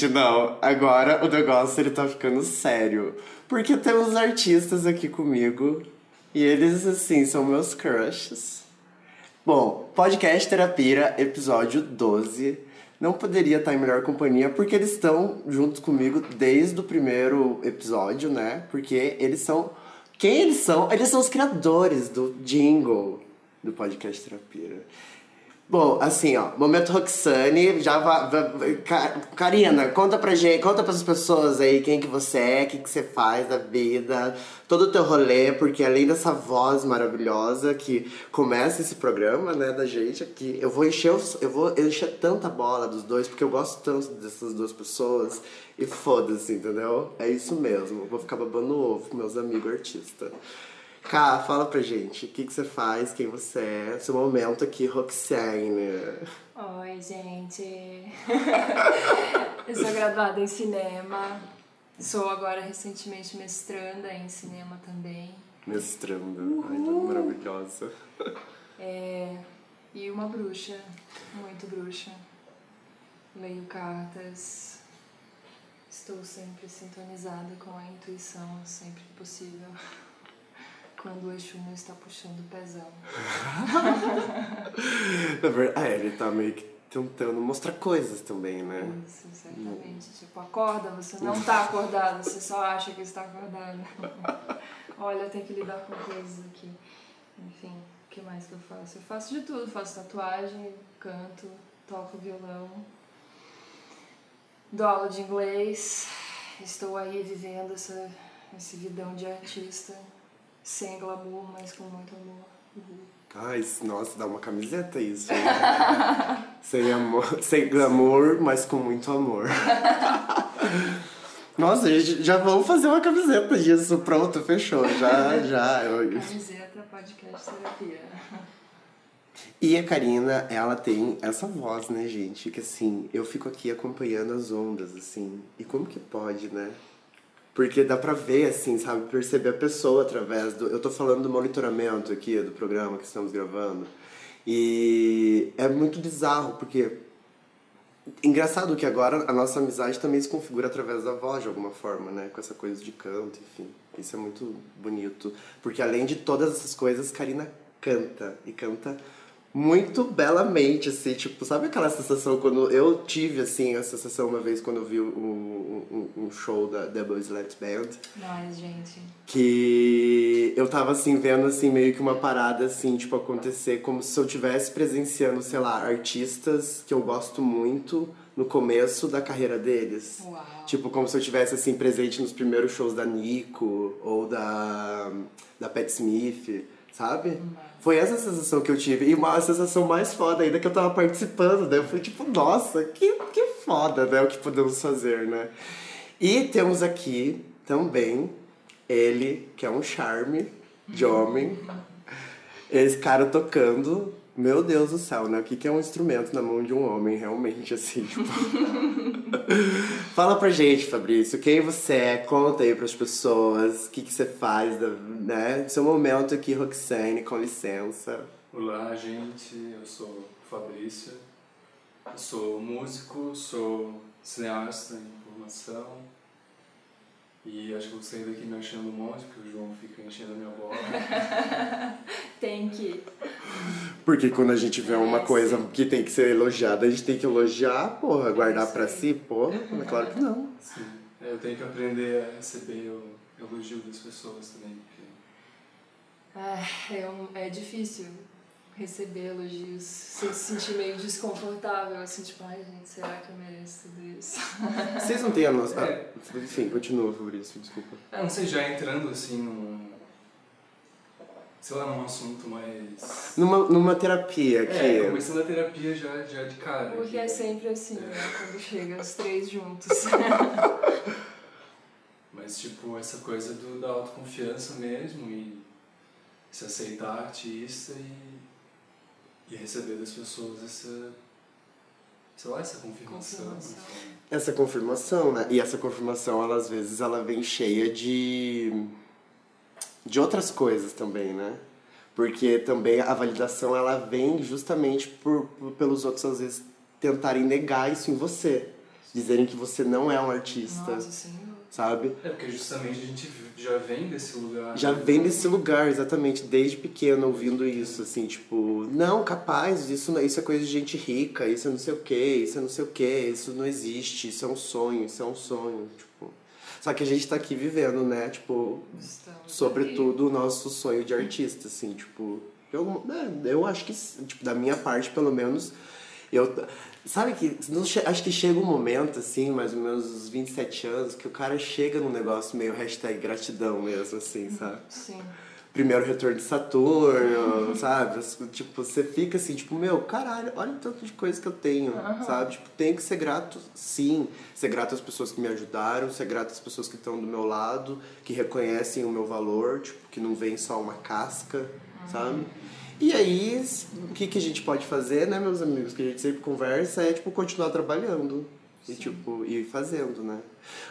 Gente, não. Agora o negócio ele tá ficando sério. Porque temos artistas aqui comigo. E eles, assim, são meus crushes. Bom, podcast Terapia, episódio 12. Não poderia estar em melhor companhia porque eles estão juntos comigo desde o primeiro episódio, né? Porque eles são. Quem eles são? Eles são os criadores do jingle do podcast Terapia. Bom, assim, ó, momento Roxane, já vai. Karina, conta pra gente, conta pras pessoas aí quem que você é, o que, que você faz da vida, todo o teu rolê, porque além dessa voz maravilhosa que começa esse programa, né, da gente aqui, eu vou encher, eu vou encher tanta bola dos dois, porque eu gosto tanto dessas duas pessoas, e foda-se, entendeu? É isso mesmo, vou ficar babando ovo com meus amigos artistas. Cá, fala pra gente, o que, que você faz, quem você é, seu momento aqui, Roxane. Oi, gente. eu sou graduada em cinema. Sou agora recentemente mestranda em cinema também. Mestranda, Uhul. ai, maravilhosa. É, e uma bruxa, muito bruxa. Leio cartas. Estou sempre sintonizada com a intuição, sempre que possível. Quando o Exu não está puxando o pezão. ah, ele tá meio que tentando mostrar coisas também, né? Isso, exatamente. Tipo, acorda, você não tá acordado, você só acha que está acordado. Olha, eu tenho que lidar com coisas aqui. Enfim, o que mais que eu faço? Eu faço de tudo, faço tatuagem, canto, toco violão, dou aula de inglês, estou aí vivendo essa, esse vidão de artista sem glamour, mas com muito amor. Uhum. Ai, nossa, dá uma camiseta isso. sem amor, sem glamour, mas com muito amor. Nossa, gente, já vamos fazer uma camiseta disso. Pronto, fechou. Já, já. Camiseta, podcast, terapia. E a Karina, ela tem essa voz, né, gente? Que assim, eu fico aqui acompanhando as ondas, assim. E como que pode, né? Porque dá pra ver, assim, sabe? Perceber a pessoa através do. Eu tô falando do monitoramento aqui do programa que estamos gravando. E é muito bizarro, porque. Engraçado que agora a nossa amizade também se configura através da voz, de alguma forma, né? Com essa coisa de canto, enfim. Isso é muito bonito. Porque além de todas essas coisas, Karina canta. E canta muito belamente, assim, tipo, sabe aquela sensação quando eu tive, assim, a sensação uma vez quando eu vi um, um, um show da Double Slat Band. Mas, gente. Que eu tava, assim, vendo, assim, meio que uma parada, assim, tipo, acontecer como se eu tivesse presenciando, sei lá, artistas que eu gosto muito no começo da carreira deles. Uau. Tipo, como se eu tivesse, assim, presente nos primeiros shows da Nico ou da, da Pat Smith, sabe? Foi essa sensação que eu tive. E uma sensação mais foda ainda que eu tava participando, né? Eu fui tipo, nossa, que, que foda, né? O que podemos fazer, né? E temos aqui também ele, que é um charme de homem. Esse cara tocando meu Deus do céu, né? O que é um instrumento na mão de um homem, realmente, assim, tipo... Fala pra gente, Fabrício, quem você é, conta aí pras pessoas, o que, que você faz, né? Seu momento aqui, Roxane, com licença. Olá, gente, eu sou o Fabrício, eu sou músico, sou cineasta em formação, e acho que vou sair daqui me achando um monte, porque o João fica enchendo a minha bola. tem que. Porque quando a gente vê uma é, coisa sim. que tem que ser elogiada, a gente tem que elogiar, porra, guardar é, pra si, porra. É claro que não. Sim. Eu tenho que aprender a receber o elogio das pessoas também. Porque... É, é, um, é difícil receber elogios, se sentir meio desconfortável, assim, tipo, ai gente, será que eu mereço tudo isso? Vocês não têm a nossa. É. Ah, enfim, continua, Fabrício, desculpa. É, não sei, já entrando assim num. Sei lá, num assunto mais. Numa, numa terapia que. É, começando a terapia já, já de cara. Porque é sempre assim, é. né? Quando chega os três juntos. Mas, tipo, essa coisa do, da autoconfiança mesmo e se aceitar artista e e receber das pessoas essa sei lá, essa confirmação. confirmação. Essa confirmação, né? E essa confirmação, ela, às vezes, ela vem cheia de de outras coisas também, né? Porque também a validação ela vem justamente por, por pelos outros às vezes tentarem negar isso em você. dizerem que você não é um artista, Nossa, Senhor. Sabe? É porque justamente a gente já vem desse lugar. Já né? vem desse lugar, exatamente, desde pequeno ouvindo isso, assim, tipo, não, capaz, isso, não- isso é coisa de gente rica, isso é não sei o que, isso é não sei o que, isso não existe, isso é um sonho, isso é um sonho, tipo. Só que a gente tá aqui vivendo, né, tipo, Estamos sobretudo o nosso sonho de artista, assim, tipo, eu, né, eu acho que, tipo, da minha parte, pelo menos, eu, sabe que, acho que chega um momento, assim, mais ou menos uns 27 anos, que o cara chega num negócio meio hashtag gratidão mesmo, assim, sabe? aqui. Sim. Primeiro retorno de Saturno, sabe? Tipo, você fica assim, tipo, meu, caralho, olha o tanto de coisa que eu tenho, sabe? Tipo, tem que ser grato, sim. Ser grato às pessoas que me ajudaram, ser grato às pessoas que estão do meu lado, que reconhecem o meu valor, tipo, que não vem só uma casca, sabe? E aí, o que, que a gente pode fazer, né, meus amigos, que a gente sempre conversa, é, tipo, continuar trabalhando. E, tipo, ir fazendo, né?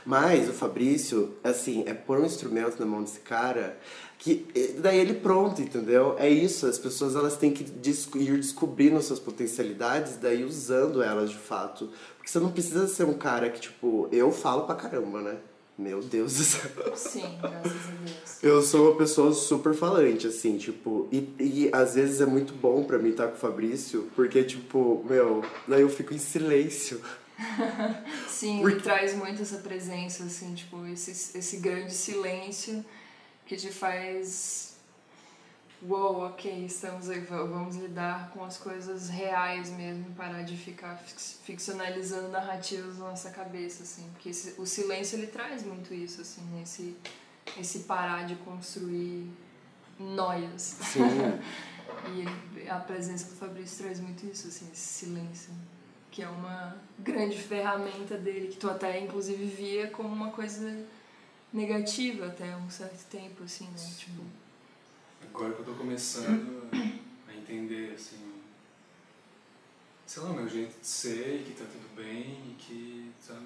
Mas o Fabrício, assim, é pôr um instrumento na mão desse cara que eh, daí ele pronto, entendeu? É isso, as pessoas elas têm que ir descobrindo suas potencialidades, daí usando elas de fato. Porque você não precisa ser um cara que, tipo, eu falo pra caramba, né? Meu Deus do céu. Sim, graças a Deus. Eu sou uma pessoa super falante, assim, tipo, e, e às vezes é muito bom pra mim estar com o Fabrício, porque, tipo, meu, daí eu fico em silêncio. Sim, Porque- ele traz muito essa presença, assim, tipo, esse, esse grande silêncio que te faz. Uou, ok, estamos aí, va- vamos lidar com as coisas reais mesmo, parar de ficar ficcionalizando narrativas na nossa cabeça, assim, porque esse- o silêncio ele traz muito isso, assim, né? esse, esse parar de construir noias. Sim. E a presença do Fabrício traz muito isso, assim, esse silêncio. Que é uma grande ferramenta dele, que tu até inclusive via como uma coisa negativa até um certo tempo, assim, né? Tipo, Agora que eu tô começando a entender, assim, sei lá, o meu jeito de ser, e que tá tudo bem, e que, sabe?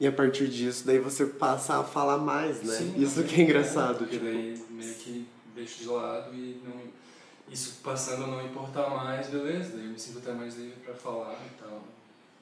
E a partir disso, daí você passa a falar mais, né? Sim, Isso que é engraçado. Porque tipo, daí meio que deixo de lado e não, isso passando a não importar mais, beleza, daí eu me sinto até mais livre pra falar e tal.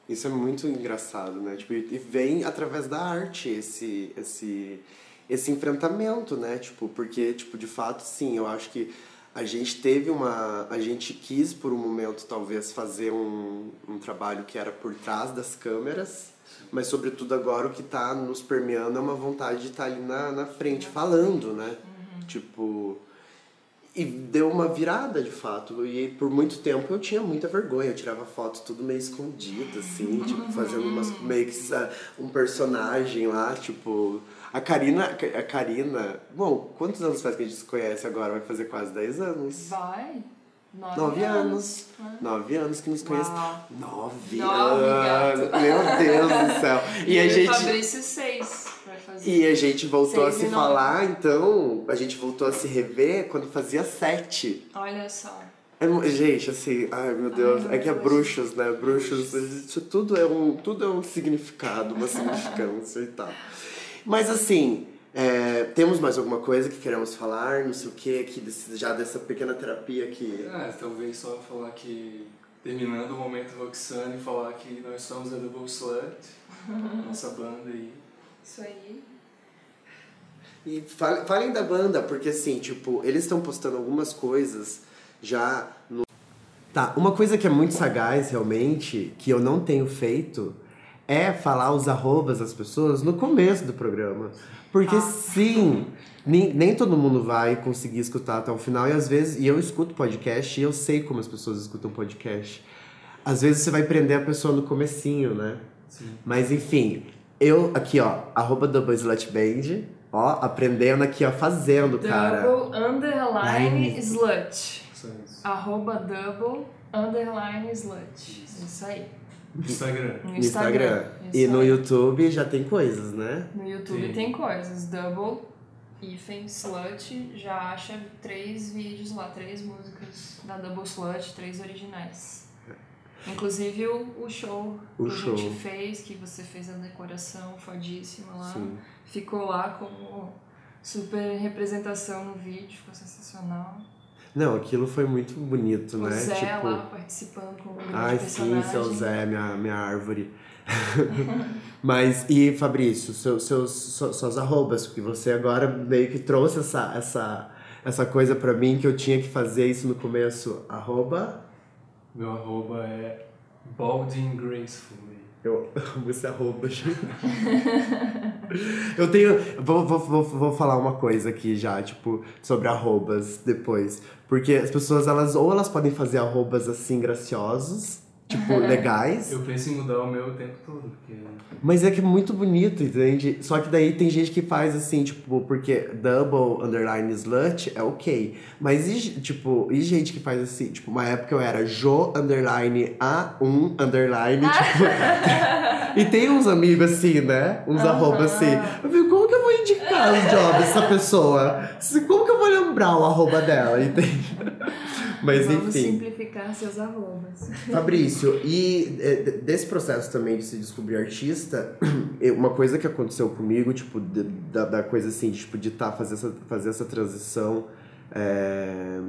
Isso é muito engraçado, né? Tipo, e vem através da arte esse, esse, esse enfrentamento, né? Tipo, porque, tipo, de fato, sim, eu acho que a gente teve uma... A gente quis, por um momento, talvez, fazer um, um trabalho que era por trás das câmeras, mas, sobretudo, agora o que tá nos permeando é uma vontade de estar ali na, na frente, falando, né? Tipo... E deu uma virada, de fato. E por muito tempo eu tinha muita vergonha. Eu tirava foto tudo meio escondido, assim. tipo, fazendo umas... Meio que um personagem lá, tipo... A Karina... A Karina... Bom, quantos anos faz que a gente se conhece agora? Vai fazer quase 10 anos. vai. Nove, Nove anos. Nove anos que nos conhece. Nove, Nove, anos. gato. Meu Deus do céu. E, E, a gente... e Fabrício seis vai fazer. E a gente voltou Seis a se falar, então... A gente voltou a se rever quando fazia sete. Olha só. É gente, assim, ai meu Deus, Ai, é que é meu bruxos, né? Bruxos, isso tudo é um, tudo é um significado, uma significância e tal. Mas assim, é, temos mais alguma coisa que queremos falar, não sei o que, aqui, desse- já dessa pequena terapia aqui. Ah, talvez só falar que, terminando o momento Roxane, falar que nós somos a Double Slut, nossa banda aí. Isso aí. E fale- falem da banda, porque assim, tipo, eles estão postando algumas coisas já no. Tá, uma coisa que é muito sagaz realmente, que eu não tenho feito, é falar os arrobas das pessoas no começo do programa. Porque Ah. sim, nem, nem todo mundo vai conseguir escutar até o final, e às vezes, e eu escuto podcast e eu sei como as pessoas escutam podcast. Às vezes você vai prender a pessoa no comecinho, né? Sim. Mas enfim, eu aqui, ó, arroba Double Slut Band, ó, aprendendo aqui, ó, fazendo, cara. Double underline Line. slut. Arroba double underline slut. Isso aí. Instagram. No No Instagram. Isso E no. YouTube já tem coisas, né? No YouTube Tem. tem coisas. Double, hífen, slut. Já acha três vídeos lá, três músicas da Double Slut, três originais. Inclusive o, o show O que show. a gente fez, que você fez a decoração fodíssima lá. Sim. Ficou lá como super representação no vídeo, ficou sensacional. Não, aquilo foi muito bonito, O né? Zé tipo, lá participando com grande ai sim, seu Zé, minha, minha árvore. Mas, e Fabrício, seus, seus, suas, arrobas, porque você agora meio que trouxe essa, essa, essa coisa pra mim que eu tinha que fazer isso no começo. Arroba, Meu arroba é Balding Gracefully. Eu amo esse arroba, gente. Eu tenho. Vou, vou, vou, vou falar uma coisa aqui já, tipo, sobre arrobas depois. Porque as pessoas, elas, ou elas podem fazer arrobas assim, graciosos, tipo, legais. Eu penso em mudar o meu o tempo todo, porque Mas é que é muito bonito, entende? Só que daí tem gente que faz assim, tipo, porque double underline slut é ok. Mas e, tipo, e gente que faz assim, tipo, uma época eu era Jo underline A1 underline, tipo. e tem uns amigos assim, né? Uns arroba assim. Eu fico, como que eu vou indicar os jobs dessa pessoa? Como que eu vou lembrar o arroba dela, entende? Mas Vamos enfim. simplificar seus arrobas. Fabrício, e d- desse processo também de se descobrir artista, uma coisa que aconteceu comigo, tipo, da, da coisa assim, de, tipo, de tá, fazer, essa, fazer essa transição é,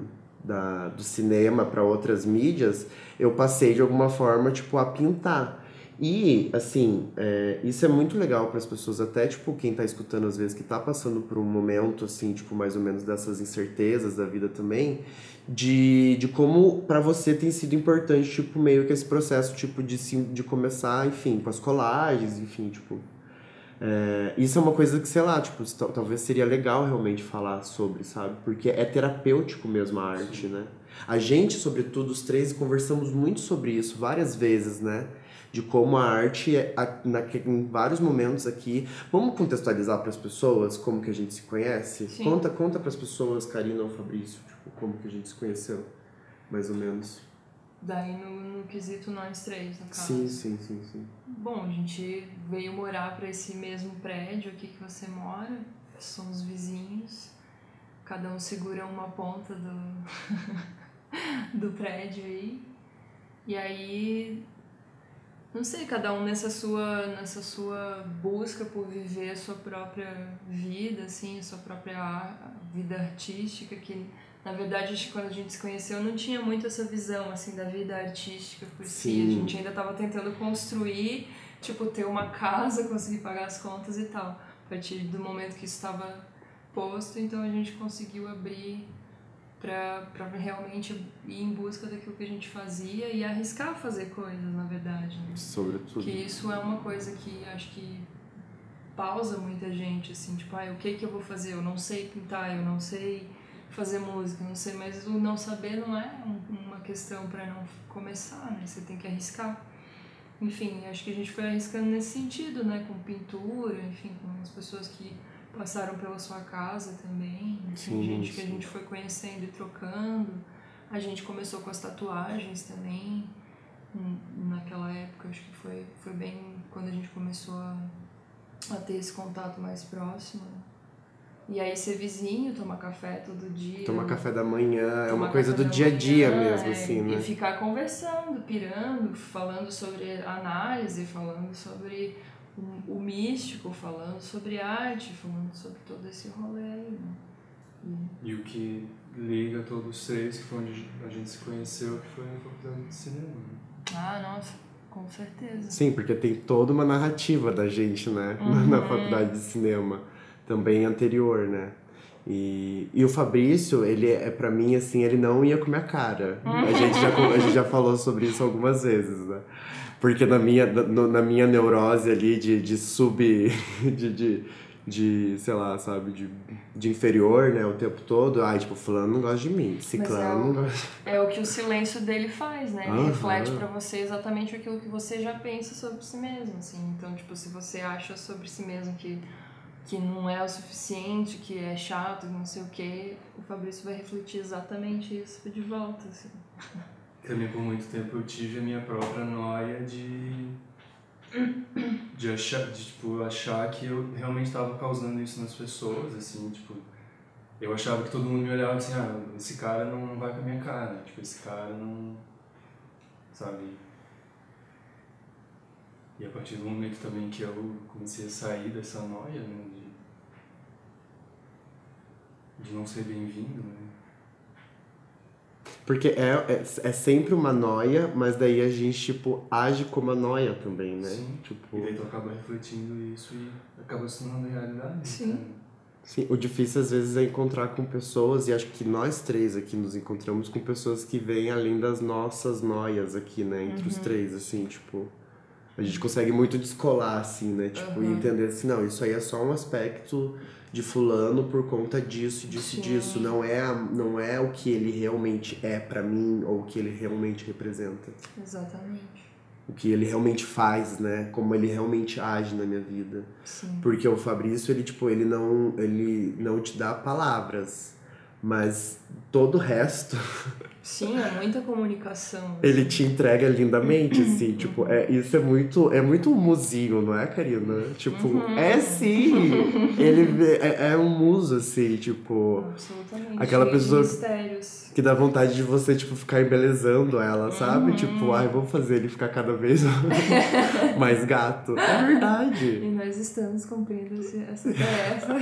da, do cinema para outras mídias, eu passei de alguma forma, tipo, a pintar. E, assim, é, isso é muito legal para as pessoas, até, tipo, quem tá escutando às vezes, que tá passando por um momento, assim, tipo, mais ou menos dessas incertezas da vida também, de, de como para você tem sido importante, tipo, meio que esse processo, tipo, de, se, de começar, enfim, com as colagens, enfim, tipo... é, isso é uma coisa que, sei lá, tipo, tal- talvez seria legal realmente falar sobre, sabe? Porque é terapêutico mesmo a arte, né? A gente, sobretudo, os três, conversamos muito sobre isso várias vezes, né? De como a arte, é, a- na, em vários momentos aqui... Vamos contextualizar para as pessoas como que a gente se conhece? Sim. Conta, conta para as pessoas, Karina ou Fabrício, tipo, como que a gente se conheceu, mais ou menos. Daí no, no quesito nós três, no caso. Sim, sim, sim, sim. Bom, a gente veio morar para esse mesmo prédio aqui que você mora. Somos vizinhos. Cada um segura uma ponta do, do prédio aí. E aí, não sei, cada um nessa sua, nessa sua busca por viver a sua própria vida, assim, a sua própria vida artística, que na verdade acho que quando a gente se conheceu não tinha muito essa visão, assim, da vida artística por si. Sim. A gente ainda estava tentando construir, tipo, ter uma casa, conseguir pagar as contas e tal. A partir do momento que isso estava posto, então a gente conseguiu abrir para realmente ir em busca daquilo que a gente fazia e arriscar fazer coisas, na verdade. Né? Sobretudo. Que isso é uma coisa que acho que pausa muita gente, assim, tipo, ah, o que que eu vou fazer? Eu não sei pintar, eu não sei fazer música, não sei, mas o não saber não é um- uma questão para não começar, né? Você tem que arriscar. Enfim, acho que a gente foi arriscando nesse sentido, né? Com pintura, enfim, com as pessoas que passaram pela sua casa também, enfim, Sim, gente que a sim. gente foi conhecendo e trocando. A gente começou com as tatuagens também, hum, naquela época, acho que foi, foi bem quando a gente começou a, a ter esse contato mais próximo. E aí ser vizinho, tomar café todo dia. Tomar café da manhã é uma coisa do dia a dia manhã, mesmo, é, assim, né? E ficar conversando, pirando, falando sobre análise, falando sobre o, o místico, falando sobre arte, falando sobre todo esse rolê aí, né? E o que liga todos os três, que foi onde a gente se conheceu, que foi na faculdade de cinema. né? Ah, nossa, com certeza. Sim, porque tem toda uma narrativa da gente, né? Na Uhum. faculdade de cinema. Também anterior, né? E, e o Fabrício, ele é para mim assim, ele não ia com minha cara. A gente, já, a gente já falou sobre isso algumas vezes, né? Porque na minha, no- na minha neurose ali de, de sub. De, de, de, sei lá, sabe, de, de inferior, né, o tempo todo. Ai, tipo, fulano não gosta de mim, ciclano é não gosta. É o que o silêncio dele faz, né? Ele Aham. reflete pra você exatamente aquilo que você já pensa sobre si mesmo, assim. Então, tipo, se você acha sobre si mesmo que, que não é o suficiente, que é chato, não sei o quê, o Fabrício vai refletir exatamente isso de volta, assim. Também por muito tempo eu tive a minha própria noia de. de achar, de, tipo, achar que eu realmente estava causando isso nas pessoas, assim, tipo. Eu achava que todo mundo me olhava assim, ah, esse cara não, vai com a minha cara, tipo, esse cara não. sabe? E a partir do momento também que eu comecei a sair dessa noia, né, de, não ser bem-vindo, né? Porque é, é, é sempre uma noia, mas daí a gente, tipo, age como a noia também, né? Sim. Tipo, E daí tu acaba refletindo isso e acaba se tornando realidade. Sim. né? sim, o difícil às vezes é encontrar com pessoas, e acho que nós três aqui nos encontramos com pessoas que vêm além das nossas noias aqui, né? Entre os três, assim, tipo. A gente consegue muito descolar, assim, né? Tipo, e Uhum. entender assim, não, isso aí é só um aspecto de fulano por conta disso, disso, Sim. disso. Não é, não é o que ele realmente é pra mim ou o que ele realmente representa. Exatamente. O que ele realmente faz, né? Como ele realmente age na minha vida. Sim. Porque o Fabrício, ele, tipo, ele não, ele não te dá palavras. Mas todo o resto, Sim, é muita comunicação. ele te entrega lindamente, assim. tipo, é, isso é muito, é muito um musinho, não é, Karina? Tipo, Uhum. é sim! Ele é, é um muso, assim, tipo... Absolutamente. Aquela pessoa- mistérios. Que dá vontade de você, tipo, ficar embelezando ela, sabe? Uhum. Tipo, ai, vamos fazer ele ficar cada vez mais gato. É verdade. E nós estamos cumprindo essa tarefa.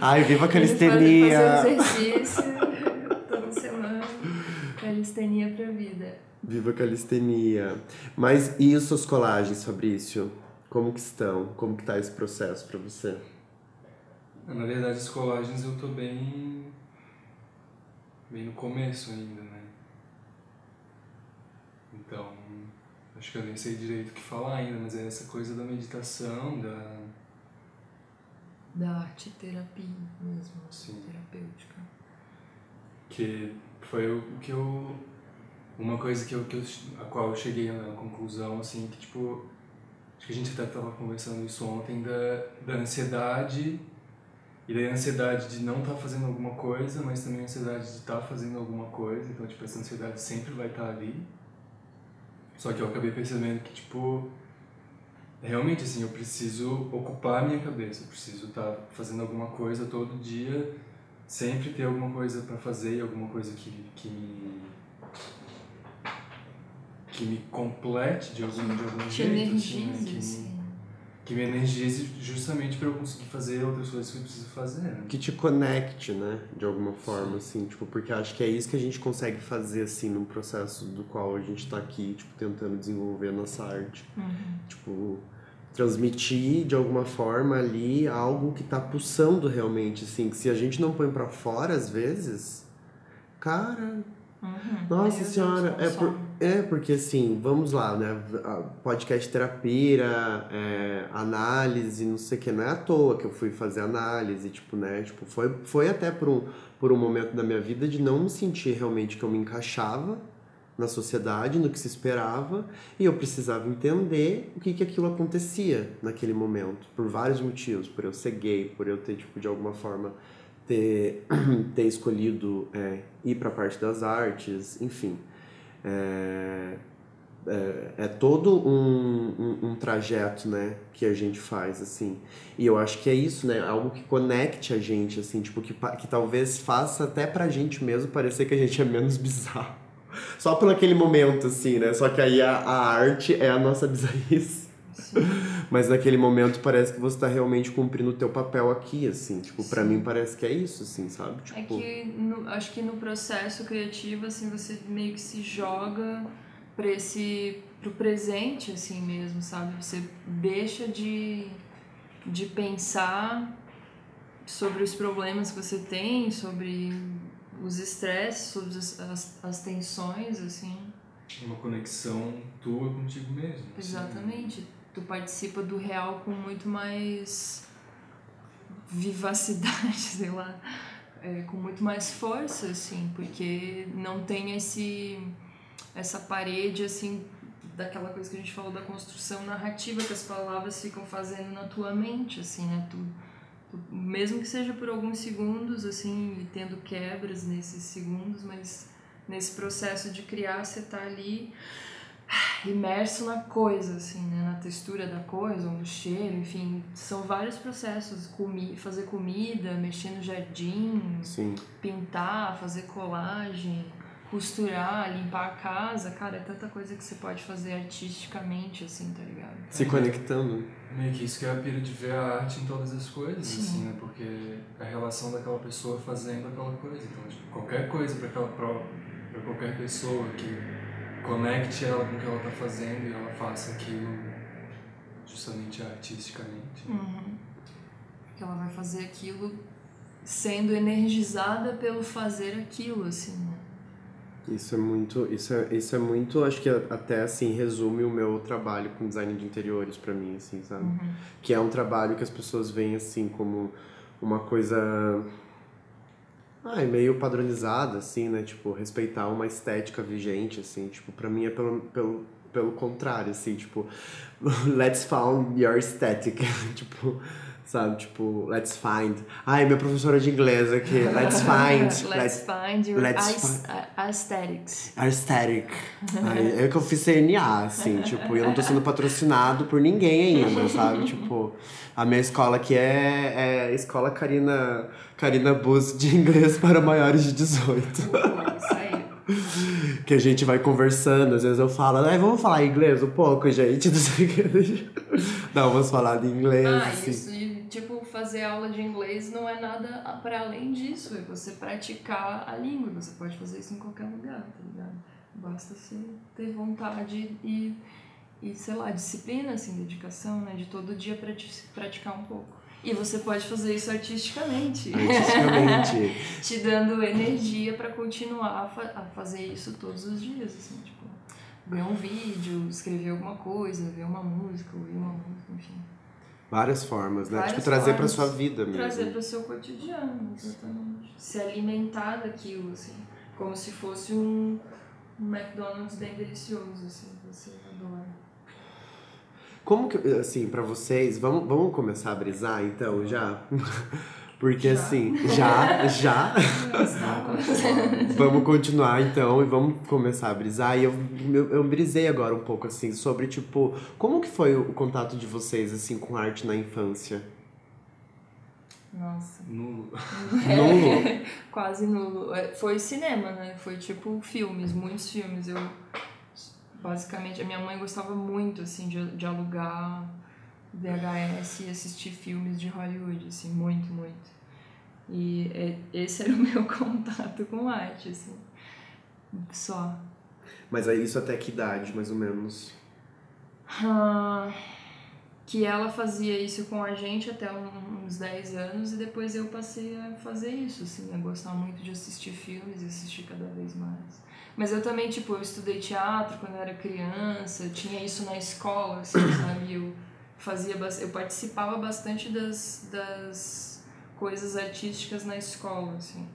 Ai, viva a calistenia! Fazer exercício toda semana. Calistenia pra vida. Viva a calistenia. Mas e as suas colagens, Fabrício? Como que estão? Como que tá esse processo pra você? Na verdade, as colagens eu tô bem. bem no começo ainda, né? Então, acho que eu nem sei direito o que falar ainda, mas é essa coisa da meditação, da. Da arte terapia mesmo. Sim. Terapêutica. que foi o que eu uma coisa que eu, que eu a qual eu cheguei na conclusão assim que tipo acho que a gente até estava conversando isso ontem da, da ansiedade e da ansiedade de não estar fazendo alguma coisa mas também a ansiedade de estar fazendo alguma coisa então tipo essa ansiedade sempre vai estar ali. Só que eu acabei percebendo que tipo realmente assim eu preciso ocupar a minha cabeça eu preciso estar fazendo alguma coisa todo dia sempre ter alguma coisa para fazer, alguma coisa que, que me que me complete de algum, de algum jeito, energize, assim, né? que, me, que me energize justamente para eu conseguir fazer outras coisas que eu preciso fazer. Né? Que te conecte, né? De alguma forma, assim, tipo, porque acho que é isso que a gente consegue fazer, assim, num processo do qual a gente tá aqui, tipo, tentando desenvolver a nossa arte. Uhum. Tipo, transmitir de alguma forma ali algo que tá pulsando realmente, assim, que se a gente não põe pra fora, às vezes, cara, Uhum. Nossa senhora, é, por, é porque assim, vamos lá, né? Podcast terapia, é, análise, não sei o que, não é à toa que eu fui fazer análise, tipo, né? Tipo, foi, foi até por um, por um momento da minha vida de não me sentir realmente que eu me encaixava na sociedade, no que se esperava, e eu precisava entender o que que aquilo acontecia naquele momento, por vários motivos, por eu ser gay, por eu ter, tipo, de alguma forma ter, ter escolhido é, ir para a parte das artes, enfim. É, é, é todo um, um, um trajeto, né, que a gente faz, assim. E eu acho que é isso, né, algo que conecte a gente, assim, tipo, que, que talvez faça até pra gente mesmo parecer que a gente é menos bizarro. Só por aquele momento, assim, né, só que aí a, a arte é a nossa bizarrice. Sim. Mas naquele momento parece que você tá realmente cumprindo o teu papel aqui, assim. Tipo, pra Sim. mim parece que é isso, assim, sabe? Tipo, É que no- acho que no processo criativo, assim, você meio que se joga para esse pro presente, assim mesmo, sabe? Você deixa de, de pensar sobre os problemas que você tem, sobre os estresses, as, as, tensões, assim. Uma conexão tua contigo mesmo. assim. Exatamente. Tu participa do real com muito mais vivacidade, sei lá, é, com muito mais força, assim, porque não tem esse essa parede, assim, daquela coisa que a gente falou da construção narrativa que as palavras ficam fazendo na tua mente, assim, né? Tu- mesmo que seja por alguns segundos, assim, e tendo quebras nesses segundos, mas nesse processo de criar, você tá ali imerso na coisa, assim, né? Na textura da coisa, ou no cheiro, enfim. São vários processos. Comi fazer comida, mexer no jardim, sim. pintar, fazer colagem, costurar, limpar a casa. Cara, é tanta coisa que você pode fazer artisticamente, assim, tá ligado? Se conectando. Meio que isso que é a pira de ver a arte em todas as coisas, Sim. assim, né? Porque a relação daquela pessoa fazendo aquela coisa. Então, tipo, qualquer coisa para aquela pro... para qualquer pessoa que conecte ela com o que ela está fazendo e ela faça aquilo justamente artisticamente. Uhum. Que ela vai fazer aquilo sendo energizada pelo fazer aquilo, assim, né? Isso é muito, isso é, isso é muito, acho que até assim resume o meu trabalho com design de interiores para mim, assim, sabe? Uhum. Que é um trabalho que as pessoas veem assim como uma coisa ai, meio padronizada, assim, né? Tipo, respeitar uma estética vigente, assim. Tipo, pra mim é pelo, pelo, pelo contrário, assim. Tipo, let's found your aesthetic. tipo, sabe? Tipo, let's find. Ai, minha professora de inglês aqui. Let's find. let's, let's, find your let's aesthetics. Aesthetic. Ai, é que eu fiz CNA, assim. Tipo, eu não tô sendo patrocinado por ninguém ainda, sabe? Tipo, a minha escola aqui é, é escola Karina, Karina Bus de inglês para maiores de 18. Isso aí. Que a gente vai conversando, às vezes eu falo, ah, vamos falar inglês um pouco, gente. Não sei o que. Não, vamos falar de inglês. Ah, assim. isso fazer aula de inglês não é nada para além disso. É você praticar a língua. Você pode fazer isso em qualquer lugar, tá ligado? Basta você ter vontade e, e sei lá, disciplina, assim, dedicação, né? De todo dia prati- praticar um pouco. E você pode fazer isso artisticamente. Artisticamente. Te dando energia para continuar a, fa a fazer isso todos os dias, assim, tipo, ver um vídeo, escrever alguma coisa, ver uma música, ouvir uma música, enfim. Várias formas, né? Várias tipo, trazer pra formas. sua vida mesmo. Trazer para o seu cotidiano, exatamente. Se alimentar daquilo, assim, como se fosse um, um McDonald's bem delicioso, assim, você adora. Como que, assim, pra vocês, vamos, vamos começar a brisar então já? Porque Já? assim, já, já. Vamos continuar então e vamos começar a brisar. E eu, eu, eu brisei agora um pouco assim sobre tipo, como que foi o contato de vocês assim com arte na infância? Nossa. Nulo. Nulo? Quase nulo. É, Foi cinema, né? Foi tipo filmes, muitos filmes. Eu basicamente a minha mãe gostava muito assim de, de alugar VHS e assistir filmes de Hollywood, assim, muito, muito. E é- esse era o meu contato com arte, assim. Só. Mas aí isso até que idade, mais ou menos? Ah, que ela fazia isso com a gente até uns 10 anos e depois eu passei a fazer isso, assim, a gostar muito de assistir filmes e assistir cada vez mais. Mas eu também, tipo, eu estudei teatro quando eu era criança, tinha isso na escola, assim, sabe? Eu fazia, eu participava bastante das, das coisas artísticas na escola, assim.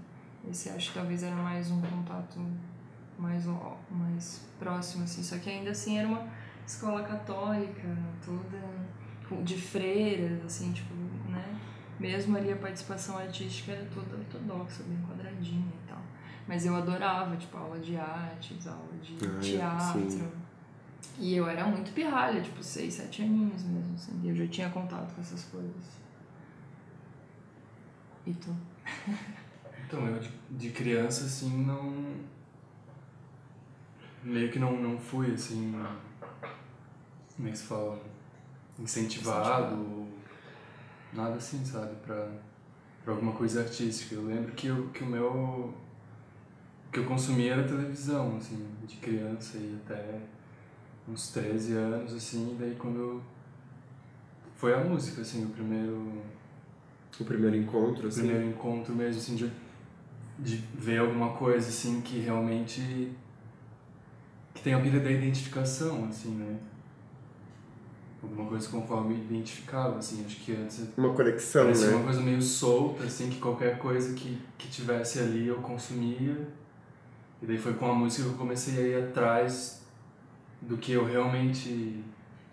Esse acho que talvez era mais um contato mais, mais próximo, assim. Só que ainda assim era uma escola católica, toda de freiras, assim, tipo, né? Mesmo ali a participação artística era toda ortodoxa, bem quadradinha e tal. Mas eu adorava, tipo, aula de artes, aula de Ah, eu- teatro. sim. E eu era muito pirralha, tipo, seis, sete aninhos mesmo, assim. Eu já tinha contato com essas coisas. E tu? Então, eu de, de criança, assim, não. Meio que não, não fui, assim. Como é que se fala? Incentivado, ou nada assim, sabe? Pra, pra alguma coisa artística. Eu lembro que, eu, que o meu. O que eu consumia era televisão, assim, de criança e até uns 13 anos, assim, e daí quando eu. Foi a música, assim, o primeiro O primeiro encontro, o assim. primeiro encontro mesmo, assim, de, de ver alguma coisa, assim, que realmente... que tem a pilha da identificação, assim, né? Alguma coisa conforme eu identificava, assim, acho que antes Uma conexão, né? uma coisa meio solta, assim, que qualquer coisa que, que tivesse ali eu consumia. E daí foi com a música que eu comecei a ir atrás do que eu realmente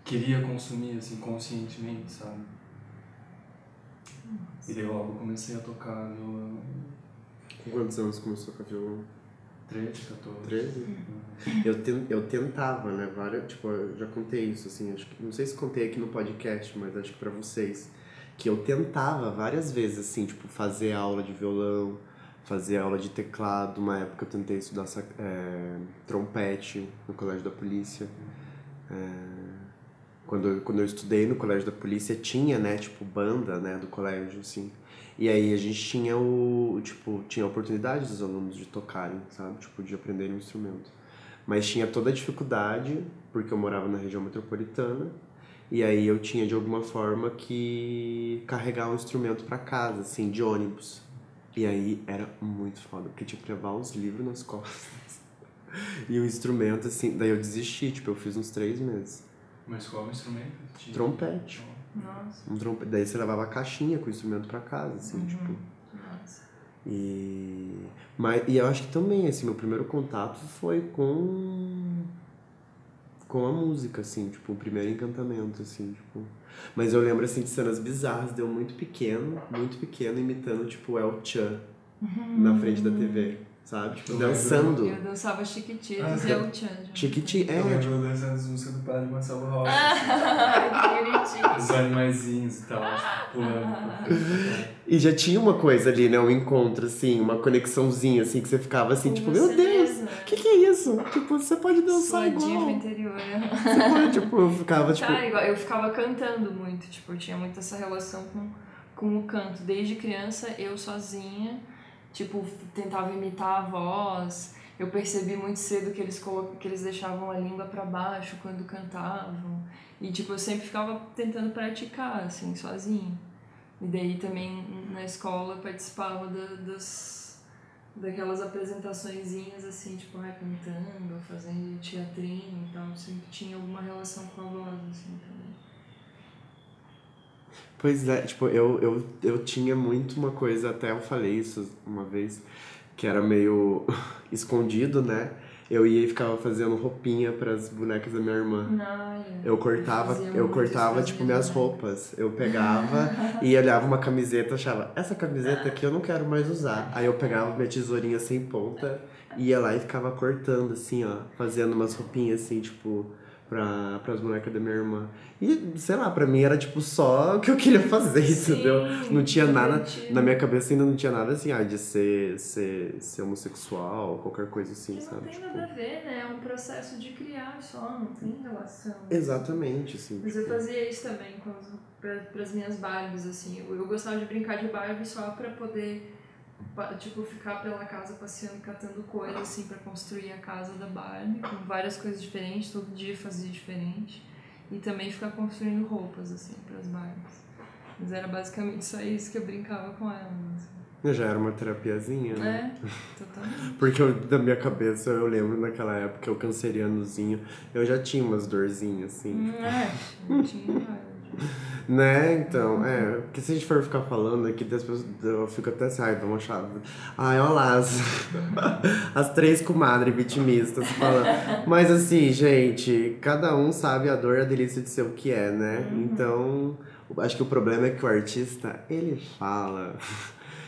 queria consumir, assim, conscientemente, sabe? E daí logo comecei a tocar violão. Com quantos anos começou com a violão? 13, 14. 13? Eu, ten, eu tentava, né? Várias, tipo, eu já contei isso, assim, acho que, não sei se contei aqui no podcast, mas acho que pra vocês. Que eu tentava várias vezes, assim, tipo, fazer aula de violão, fazer aula de teclado. Uma época eu tentei estudar é, trompete no colégio da polícia. É, Quando, quando eu estudei no colégio da polícia, tinha, né, tipo, banda, né, do colégio, assim. E aí a gente tinha o, tipo, tinha a oportunidade dos alunos de tocarem, sabe? Tipo, de aprenderem um instrumento. Mas tinha toda a dificuldade, porque eu morava na região metropolitana, e aí eu tinha de alguma forma que carregar um instrumento pra casa, assim, de ônibus. E aí era muito foda, porque tinha que levar os livros nas costas. E o instrumento, assim, daí eu desisti, tipo, eu fiz uns três meses. Mas qual é o instrumento? Tinha- Trompete. Nossa, Um trompe... Daí você levava a caixinha com o instrumento pra casa, assim, tipo. nossa. E... Mas, e eu acho que também, assim, meu primeiro contato foi com... Com a música, assim, tipo, o primeiro encantamento, assim, tipo... Mas eu lembro, assim, de cenas bizarras, deu muito pequeno, muito pequeno, imitando, tipo, El Chan na frente da TV, sabe? Tipo, dançando. Eu dançava chiquititas Ah, e eu tchan. Chiquiti... É, Eu lembro dançando as músicas do Padre Marcelo Rocha. Ai, que bonitinho. Os animaizinhos e tal, pulando. E já tinha uma coisa ali, né? Um encontro, assim, uma conexãozinha, assim, que você ficava assim, Com tipo, meu Deus, o que, que é isso? Tipo, você pode dançar Sua diva igual. interior. Você pode, tipo, eu ficava, tipo. Igual, eu ficava cantando muito, tipo, eu tinha muito essa relação com, com o canto. Desde criança, eu sozinha, tipo, tentava imitar a voz. Eu percebi muito cedo que eles, que eles deixavam a língua pra baixo quando cantavam. E, tipo, eu sempre ficava tentando praticar, assim, sozinha. E daí também na escola eu participava da- das, daquelas apresentaçõezinhas, assim, tipo, cantando, fazendo teatrinho e tal. Sempre tinha alguma relação com a voz, assim, também. Pois é, tipo, eu, eu, eu tinha muito uma coisa, até eu falei isso uma vez, que era meio escondido, né? Eu ia e ficava fazendo roupinha pras bonecas da minha irmã. Ai, Eu cortava, eu cortava tipo as minhas minhas roupas. Eu pegava e olhava uma camiseta, achava, essa camiseta aqui eu não quero mais usar. Aí eu pegava minha tesourinha sem ponta, ia lá e ficava cortando assim, ó, fazendo umas roupinhas assim, tipo, pra, pras bonecas da minha irmã. E, sei lá, pra mim era tipo só o que eu queria fazer, Sim, entendeu? Não tinha nada, na minha cabeça ainda não tinha nada assim, ah, de ser, ser, ser homossexual, qualquer coisa assim, Que não sabe? tem Tipo, nada a ver, né? É um processo de criar só, não tem relação. exatamente, assim. Mas eu tipo, fazia isso também com as, pra, pras minhas Barbies, assim. Eu, eu gostava de brincar de Barbie só pra poder, tipo, ficar pela casa passeando, catando coisas, assim, pra construir a casa da Barbie, com várias coisas diferentes, todo dia fazia diferente. E também ficar construindo roupas, assim, pras Barbies. Mas era basicamente só isso que eu brincava com elas. assim. Já era uma terapiazinha, né? É, totalmente. Porque eu, da minha cabeça eu lembro naquela época, eu cancerianozinho, eu já tinha umas dorzinhas, assim. Hum, É, não tinha. Né? Então, é. Porque se a gente for ficar falando aqui, das pessoas, eu fico até assim, ai, achar. Ai, olha lá, as, as três comadres vitimistas falando. Mas assim, gente, cada um sabe a dor e a delícia de ser o que é, né? Então, acho que o problema é que o artista, ele fala.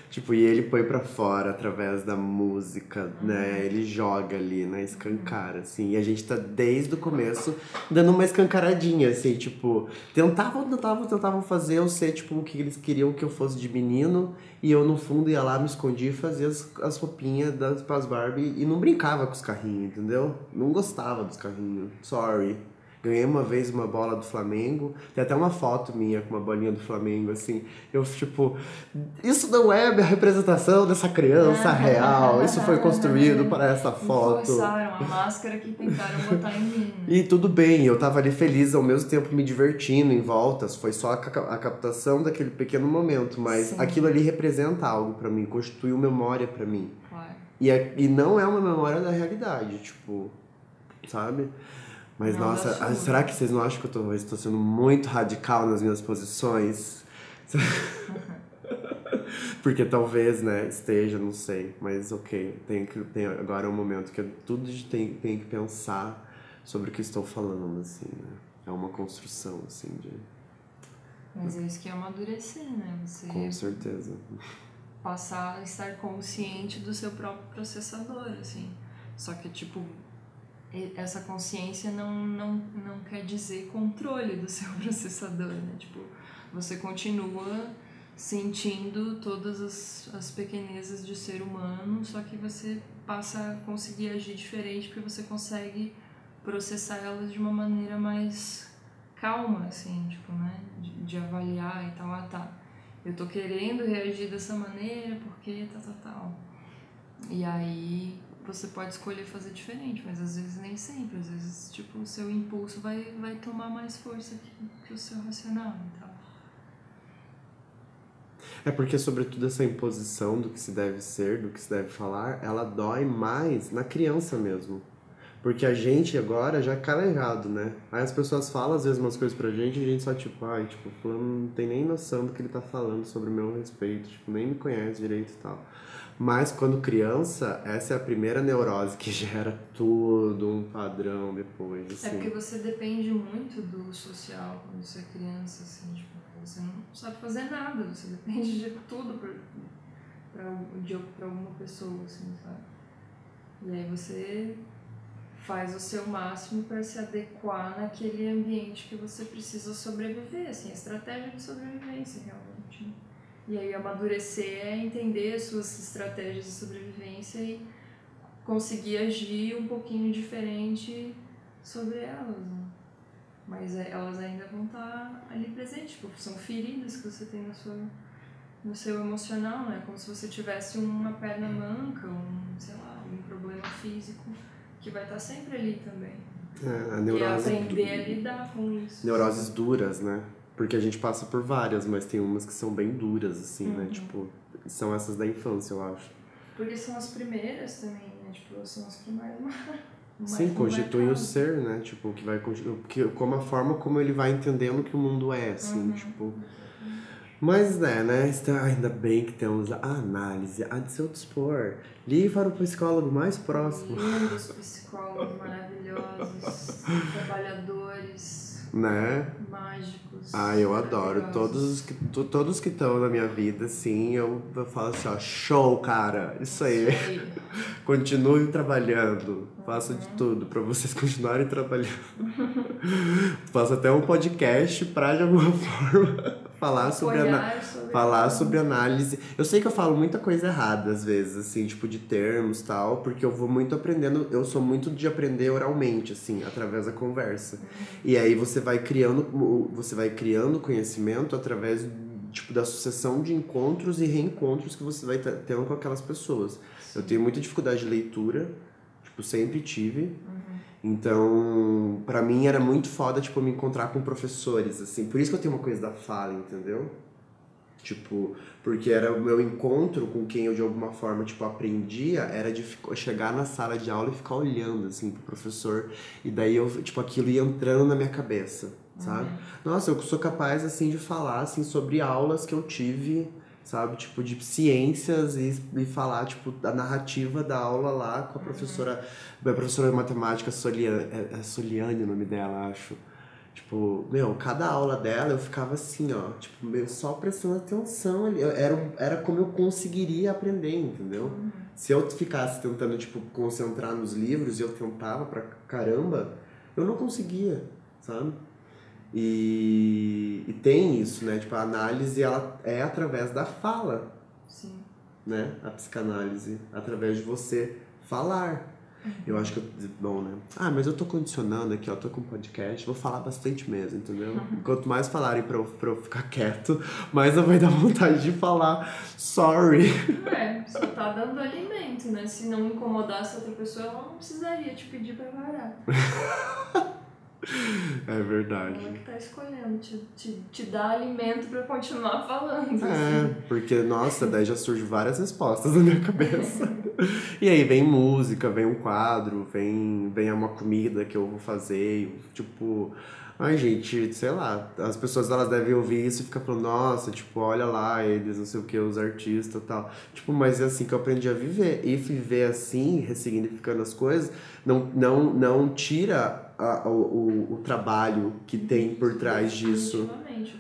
Tipo, e ele põe pra fora através da música, né? Ele joga ali, né? Escancara, assim. E a gente tá desde o começo dando uma escancaradinha, assim, tipo, tentavam, tentavam, tentavam fazer eu ser, tipo, o que eles queriam que eu fosse de menino, e eu no fundo ia lá, me escondia e fazia as, as roupinhas das pras Barbie e não brincava com os carrinhos, entendeu? Não gostava dos carrinhos. Sorry. Ganhei uma vez uma bola do Flamengo. Tem até uma foto minha com uma bolinha do Flamengo, assim. Eu, tipo, isso não é a representação dessa criança real. Isso foi construído para essa foto. Forçaram a máscara que tentaram botar em mim. E tudo bem, eu tava ali feliz, ao mesmo tempo me divertindo em voltas. Foi só a, ca- a captação daquele pequeno momento, mas Sim. aquilo ali representa algo pra mim, constituiu memória pra mim. Claro. E, é- e não é uma memória da realidade, tipo, sabe? Mas Não, nossa, da ah, sua. será que vocês não acham que eu tô, estou sendo muito radical nas minhas posições? Porque talvez, né, esteja, não sei. Mas ok, tem que, tem, agora é um momento que eu, tudo tem, tem que pensar sobre o que estou falando, assim, né? É uma construção, assim, de... Mas é isso que é amadurecer, né? Você Com certeza. passar a estar consciente do seu próprio processador, assim. Só que, tipo, essa consciência não, não, não quer dizer controle do seu processador, né? Tipo, você continua sentindo todas as, as pequenezas de ser humano, só que você passa a conseguir agir diferente porque você consegue processar elas de uma maneira mais calma, assim, tipo, né? De, de avaliar e tal, ah tá. Eu tô querendo reagir dessa maneira porque tal, tal, tal. E aí você pode escolher fazer diferente, mas às vezes nem sempre. Às vezes, tipo, o seu impulso vai, vai tomar mais força que, que o seu racional e tal. É porque, sobretudo, essa imposição do que se deve ser, do que se deve falar, ela dói mais na criança mesmo. Porque a gente agora já é calejado, né? Aí as pessoas falam às vezes umas coisas pra gente e a gente só tipo, ai, tipo, fulano não tem nem noção do que ele tá falando sobre o meu respeito, tipo, nem me conhece direito e tal. Mas quando criança, essa é a primeira neurose que gera tudo um padrão depois, assim. É porque você depende muito do social quando você é criança, assim, tipo, você não sabe fazer nada, você depende de tudo pra, pra, de, pra alguma pessoa, assim, sabe? E aí você faz o seu máximo para se adequar naquele ambiente que você precisa sobreviver, assim, a estratégia de sobrevivência realmente. E aí amadurecer é entender as suas estratégias de sobrevivência e conseguir agir um pouquinho diferente sobre elas, né? Mas é, elas ainda vão estar ali presentes, tipo, são feridas que você tem no seu, no seu emocional, né? Como se você tivesse uma perna manca, um, sei lá, um problema físico que vai estar sempre ali também. É, a neurose. E aprender a lidar com isso. Neuroses duras, né? Porque a gente passa por várias, mas tem umas que são bem duras, assim, né? Uhum. Tipo, são essas da infância, eu acho. Porque são as primeiras também, né? Tipo, são as que mais Sim, constituem o ser, né? Tipo, que vai que como a forma como ele vai entendendo que o mundo é, assim, Uhum. tipo. Mas né, né? Ainda bem que temos a análise a de seu dispor. Ligue para o psicólogo mais próximo, Lindos psicólogos maravilhosos, trabalhadores, né? mágicos. Ah, eu adoro. Todos os que to- todos que estão na minha vida, assim, eu, eu falo assim, ó, show, cara. Isso aí. Continue trabalhando. Faço de tudo para vocês continuarem trabalhando. Faço até um podcast para de alguma forma falar sobre sobre falar sobre análise. Eu sei que eu falo muita coisa errada às vezes, assim, tipo de termos, tal, porque eu vou muito aprendendo, eu sou muito de aprender oralmente, assim, através da conversa. E aí você vai criando, você vai criando conhecimento através tipo da sucessão de encontros e reencontros que você vai tendo com aquelas pessoas. Eu tenho muita dificuldade de leitura, tipo, sempre tive. Então, pra mim era muito foda, tipo, me encontrar com professores, assim. Por isso que eu tenho uma coisa da fala, entendeu? Tipo, porque era o meu encontro com quem eu de alguma forma, tipo, aprendia, era de fico- chegar na sala de aula e ficar olhando, assim, pro professor. E daí eu, tipo, aquilo ia entrando na minha cabeça, sabe? Nossa, eu sou capaz, assim, de falar, assim, sobre aulas que eu tive, sabe? Tipo, de ciências e, e falar, tipo, da narrativa da aula lá com a professora, a professora de matemática, Soliane, é, é Soliane o nome dela, acho. Tipo, meu, cada aula dela eu ficava assim, ó, tipo, meio só prestando atenção ali. Eu- Era, era como eu conseguiria aprender, entendeu? Se eu ficasse tentando, tipo, concentrar nos livros e eu tentava pra caramba, eu não conseguia, sabe? E, e tem isso, né? Tipo, a análise, ela é através da fala, Sim. né? A psicanálise, através de você falar. Eu acho que, bom, né? Ah, mas eu tô condicionando aqui, ó, tô com um podcast, vou falar bastante mesmo, entendeu? Quanto mais falarem pra eu, pra eu ficar quieto, mais eu vai dar vontade de falar sorry. É, só tá dando alimento, né? Se não incomodasse outra pessoa, ela não precisaria te pedir pra parar. É verdade. Ela que tá escolhendo, te, te, te dá alimento pra continuar falando. É, porque, nossa, daí já surgem várias respostas na minha cabeça. E aí vem música, vem um quadro, vem, vem uma comida que eu vou fazer, tipo... Ai, gente, sei lá, as pessoas elas devem ouvir isso e ficar falando, nossa, tipo, olha lá eles, não sei o que, os artistas e tal. Tipo, mas é assim que eu aprendi a viver. E viver assim, ressignificando as coisas, não, não, não tira a- o, o, o trabalho que tem por trás disso.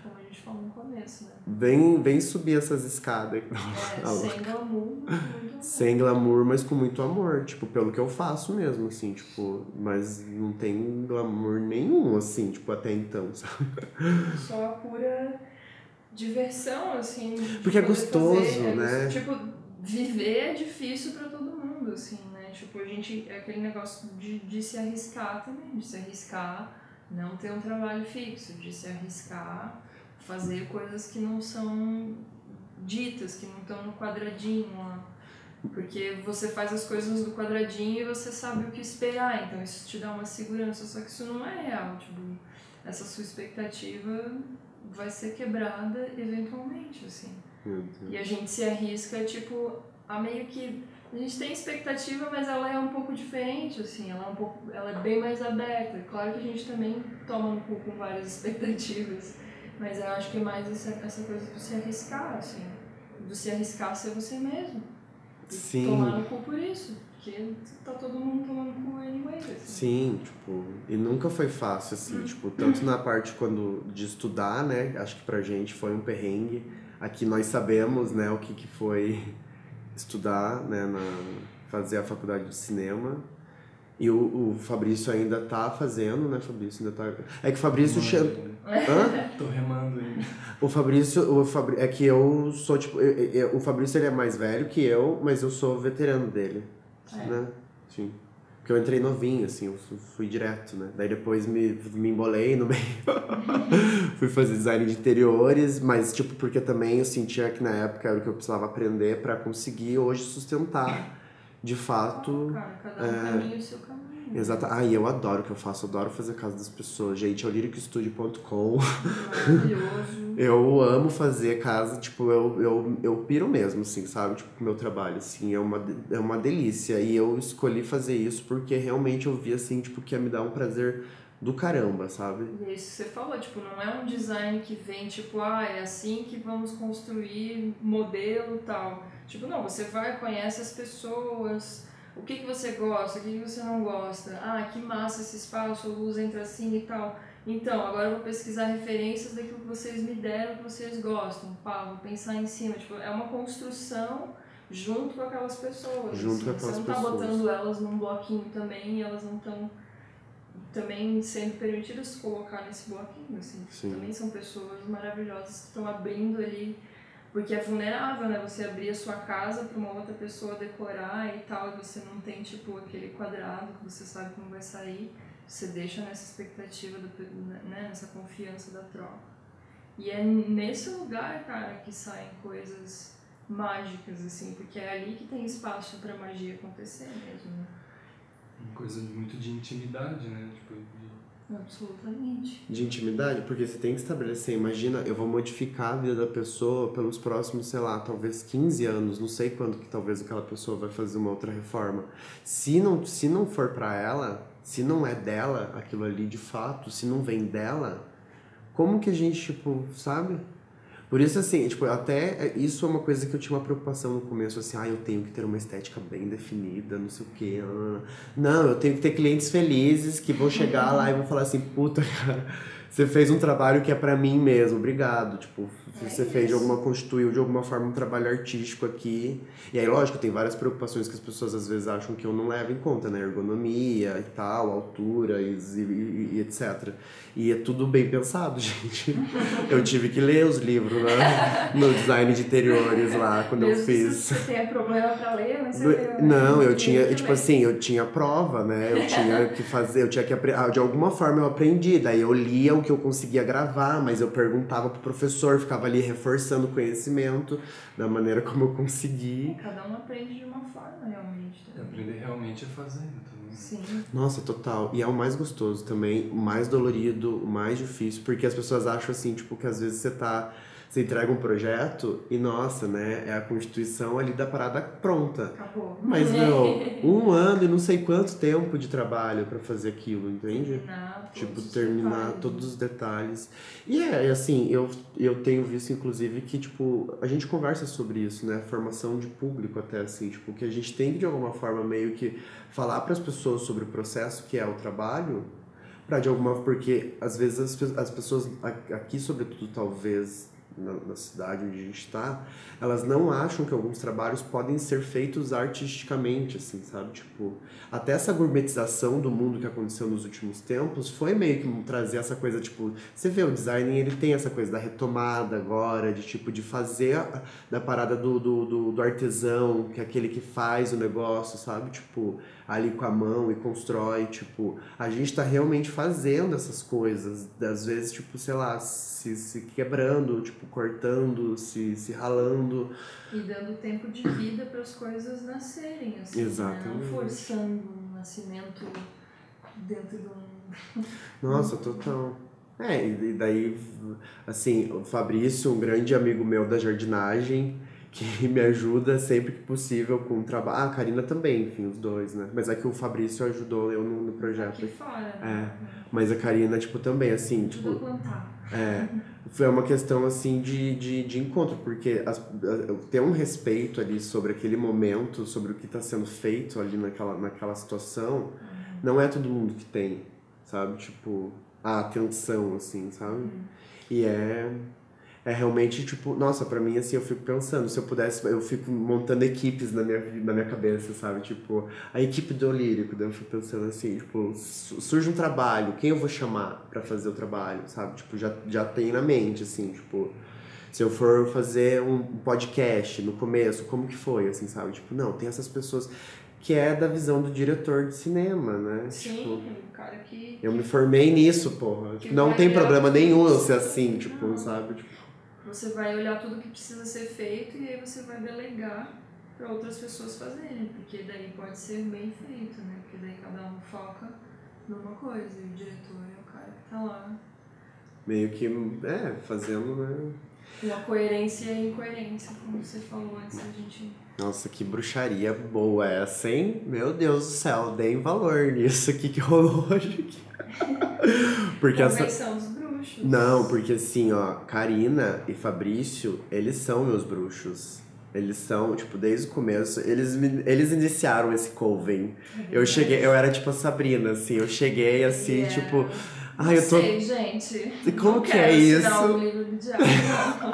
Como a gente falou no começo, né? Vem, vem subir essas escadas. É, sem glamour, muito Sem glamour, mas com muito amor, tipo, pelo que eu faço mesmo, assim, tipo, mas não tem glamour nenhum, assim, tipo, até então, sabe? Só a pura diversão, assim. Porque é gostoso, fazer, é né? Tipo, viver é difícil pra todo mundo, assim, né? Tipo, a gente. É aquele negócio de, de se arriscar também, de se arriscar Não ter um trabalho fixo, de se arriscar, fazer coisas que não são ditas, que não estão no quadradinho lá. Porque você faz as coisas do quadradinho e você sabe o que esperar, então isso te dá uma segurança, só que isso não é real, tipo, essa sua expectativa vai ser quebrada eventualmente, assim. E a gente se arrisca, tipo, a meio que a gente tem expectativa, mas ela é um pouco diferente, assim, ela é um pouco, ela é bem mais aberta. Claro que a gente também toma um pouco com várias expectativas, mas eu acho que é mais essa, essa coisa de se arriscar, assim, de se arriscar a ser você mesmo. Sim. tomar no cu por isso, porque tá todo mundo tomando cu anyway, assim. Sim, tipo, e nunca foi fácil, assim, tipo, tanto na parte quando de estudar, né? Acho que pra gente foi um perrengue. Aqui nós sabemos, né, o que, que foi estudar, né, na, fazer a faculdade de cinema. E o, o Fabrício ainda tá fazendo, né, Fabrício ainda tá... É que o Fabrício... che- Hã? Tô remando ainda. O Fabrício, o Fabri... é que eu sou, tipo, eu- eu- o Fabrício ele é mais velho que eu, mas eu sou veterano dele, É. né? Sim. Porque eu entrei novinho, assim, eu fui, direto, né? Daí depois me, me embolei no meio. fui fazer design de interiores, mas, tipo, porque também eu sentia que na época era o que eu precisava aprender pra conseguir hoje sustentar, de fato... Cara, cada um é, caminha o seu caminho. Exato. Ah, e eu adoro o que eu faço, adoro fazer casa das pessoas. Gente, é o liricostudio.com. Maravilhoso. Eu amo fazer casa, tipo, eu, eu, eu piro mesmo, assim, sabe? Tipo, meu trabalho, assim, é uma, é uma delícia. E eu escolhi fazer isso porque realmente eu vi, assim, tipo, que ia me dar um prazer do caramba, sabe? E é isso que você falou, tipo, não é um design que vem, tipo, ah, é assim que vamos construir modelo e tal. Tipo, não, você vai, conhece as pessoas, o que, que você gosta, o que, que você não gosta. Ah, que massa esse espaço, a luz entra assim e tal. Então, agora eu vou pesquisar referências daquilo que vocês me deram, que vocês gostam. Pá, vou pensar em cima. Tipo, é uma construção junto com aquelas pessoas. Junto com assim. aquelas Você não tá pessoas. botando elas num bloquinho também e elas não estão também sendo permitidas colocar nesse bloquinho, assim. Sim. Também são pessoas maravilhosas que estão abrindo ali, porque é vulnerável, né? Você abrir a sua casa para uma outra pessoa decorar e tal, e você não tem, tipo, aquele quadrado que você sabe como vai sair, você deixa nessa expectativa, do, né? nessa confiança da troca. E é nesse lugar, cara, que saem coisas mágicas, assim, porque é ali que tem espaço para magia acontecer mesmo, né? Uma coisa muito de intimidade, né? Tipo. Absolutamente. De intimidade, porque você tem que estabelecer, imagina, eu vou modificar a vida da pessoa pelos próximos, sei lá, talvez 15 anos, não sei quando que talvez aquela pessoa vai fazer uma outra reforma. Se não, se não for pra ela, se não é dela aquilo ali de fato, se não vem dela, como que a gente, tipo, sabe? Por isso, assim, tipo, até isso é uma coisa que eu tinha uma preocupação no começo, assim, ah, eu tenho que ter uma estética bem definida, não sei o quê. Não, eu tenho que ter clientes felizes que vão chegar lá e vão falar assim, puta, cara, você fez um trabalho que é pra mim mesmo, obrigado. Tipo, É você fez de isso. alguma, constituiu de alguma forma um trabalho artístico aqui. E aí, lógico, tem várias preocupações que as pessoas às vezes acham que eu não levo em conta, né? Ergonomia e tal, altura e, e- e etc. E é tudo bem pensado, gente. Eu tive que ler os livros né? no design de interiores lá, quando eu Mesmo fiz. Se você tem problema pra ler, mas você Do- né? Não, eu tinha, tipo assim, eu tinha prova, né? Eu tinha que fazer, eu tinha que aprender. De alguma forma eu aprendi. Daí eu lia que eu conseguia gravar, mas eu perguntava pro professor, ficava ali reforçando o conhecimento da maneira como eu consegui. Cada um aprende de uma forma, realmente. Aprender realmente é fazendo também. Sim. Nossa, total. E é o mais gostoso também, o mais dolorido, o mais difícil, porque as pessoas acham assim, tipo, que às vezes você tá. Você entrega um projeto e, nossa, né, é a constituição ali da parada pronta. Acabou. Mas, meu, um ano e não sei quanto tempo de trabalho pra fazer aquilo, entende? Terminar todos Tipo, terminar detalhes. todos os detalhes. E é, assim, eu, eu tenho visto, inclusive, que, tipo, a gente conversa sobre isso, né? Formação de público até, assim, tipo, que a gente tem que, de alguma forma, meio que falar para as pessoas sobre o processo que é o trabalho, para de alguma porque às vezes as, as pessoas aqui sobretudo talvez na, na cidade onde a gente está elas não acham que alguns trabalhos podem ser feitos artisticamente assim sabe? Tipo até essa gourmetização do mundo que aconteceu nos últimos tempos foi meio que trazer essa coisa tipo você vê o design ele tem essa coisa da retomada agora de tipo de fazer a- da parada do, do, do, do artesão que é aquele que faz o negócio sabe? Tipo ali com a mão e constrói, tipo, a gente tá realmente fazendo essas coisas, às vezes, tipo, sei lá, se, se quebrando, tipo, cortando, se, se ralando. E dando tempo de vida para as coisas nascerem, assim, Exatamente. Né? não forçando um nascimento dentro de um... Nossa, total. É, e daí, assim, o Fabrício, um grande amigo meu da jardinagem, que me ajuda sempre que possível com o trabalho. Ah, a Karina também, enfim, os dois, né? Mas é que o Fabrício ajudou eu no, no projeto. Aqui fora, É, né? mas a Karina, tipo, também, assim, tipo, plantar. é, foi uma questão, assim, de, de, de encontro, porque as, ter um respeito ali sobre aquele momento, sobre o que está sendo feito ali naquela, naquela situação, não é todo mundo que tem, sabe? Tipo, a atenção, assim, sabe? E é, é realmente, tipo, nossa, pra mim, assim, eu fico pensando, se eu pudesse, eu fico montando equipes na minha, na minha cabeça, sabe? Tipo, a equipe do Lírico, daí eu fico pensando assim, tipo, su- surge um trabalho, quem eu vou chamar pra fazer o trabalho, sabe? Tipo, já, já tem na mente, assim, tipo, se eu for fazer um podcast no começo, como que foi, assim, sabe? Tipo, não, tem essas pessoas que é da visão do diretor de cinema, né? Tipo, Sim, o cara que... eu me formei nisso, porra. Não tem problema nenhum ser assim, tipo, Não. sabe? Tipo, Você vai olhar tudo que precisa ser feito e aí você vai delegar para outras pessoas fazerem, porque daí pode ser bem feito, né? Porque daí cada um foca numa coisa e o diretor é o cara que tá lá. meio que, é, fazendo, né? Uma coerência e incoerência, como você falou antes da gente. Nossa, que bruxaria boa essa, hein? Meu Deus do céu, deem valor nisso aqui que rolou hoje. Porque essa. Bruxos. Não, porque assim, ó, Karina e Fabrício, eles são meus bruxos. Eles são, tipo, desde o começo, eles, me- eles iniciaram esse coven. Eu cheguei, eu era tipo a Sabrina, assim, eu cheguei assim, Yeah. tipo, ai, eu tô. sei, gente. Como Não que quero é isso? um livro do diabo, não.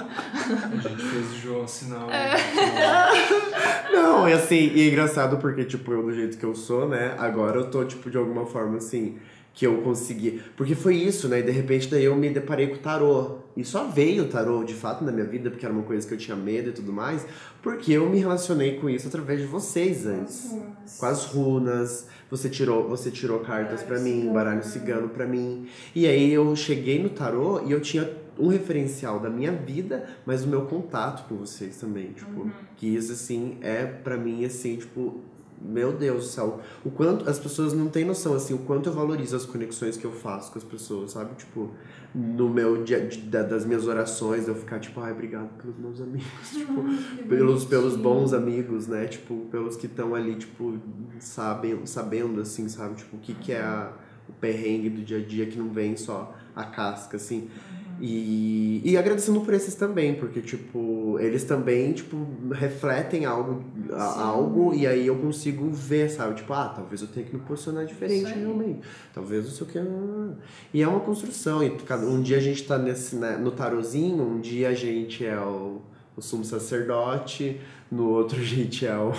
A gente fez o João assinar É. o. Não, e assim, e é engraçado porque, tipo, eu do jeito que eu sou, né? Agora eu tô, tipo, de alguma forma assim, que eu consegui. Porque foi isso, né? E de repente daí eu me deparei com o tarô. E só veio o tarô de fato na minha vida, porque era uma coisa que eu tinha medo e tudo mais, porque eu me relacionei com isso através de vocês antes. Com as runas, você tirou, você tirou cartas pra mim, baralho cigano pra mim. E aí eu cheguei no tarô e eu tinha um referencial da minha vida, mas do meu contato com vocês também, tipo, que isso assim é pra mim assim, tipo, meu Deus do céu, o quanto as pessoas não têm noção assim, o quanto eu valorizo as conexões que eu faço com as pessoas, sabe? Tipo, no meu dia de- da- das minhas orações, eu ficar tipo, ai, obrigado pelos meus amigos, tipo, pelos, pelos bons amigos, né? Tipo, pelos que estão ali, tipo, sabem, sabendo, assim, sabe? Tipo, o que, que é a- o perrengue do dia a dia que não vem só a casca, assim. E, e agradecendo por esses também, porque, tipo, eles também, tipo, refletem algo, a- algo e aí eu consigo ver, sabe? Tipo, ah, talvez eu tenha que me posicionar diferente realmente. Talvez não sei o que. ah. E é uma construção. E cada, um dia a gente tá nesse, né, no tarozinho, um dia a gente é o, o sumo sacerdote, no outro a gente é o,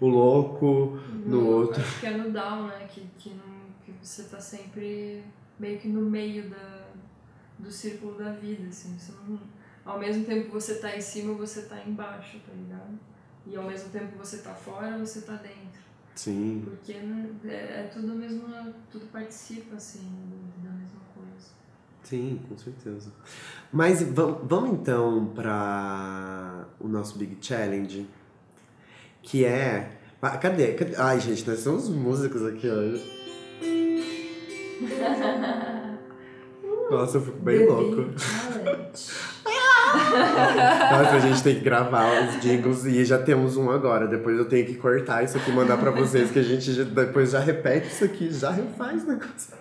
o louco, no outro. Acho que é no down, né? Que, que, não, que você tá sempre meio que no meio da, do círculo da vida, assim. Você não, ao mesmo tempo que você tá em cima, você tá embaixo, tá ligado? E ao mesmo tempo que você tá fora, você tá dentro. Sim. Porque né, é, é tudo mesmo, tudo participa, assim, da mesma coisa. Sim, com certeza. Mas vam- vamos então para o nosso Big Challenge, que é. Cadê? Cadê? Ai, gente, nós somos músicos aqui hoje. Nossa, eu fico bem The louco. Nossa, a gente tem que gravar os jingles e já temos um agora. Depois eu tenho que cortar isso aqui e mandar pra vocês, que a gente depois já repete isso aqui, já refaz o negócio.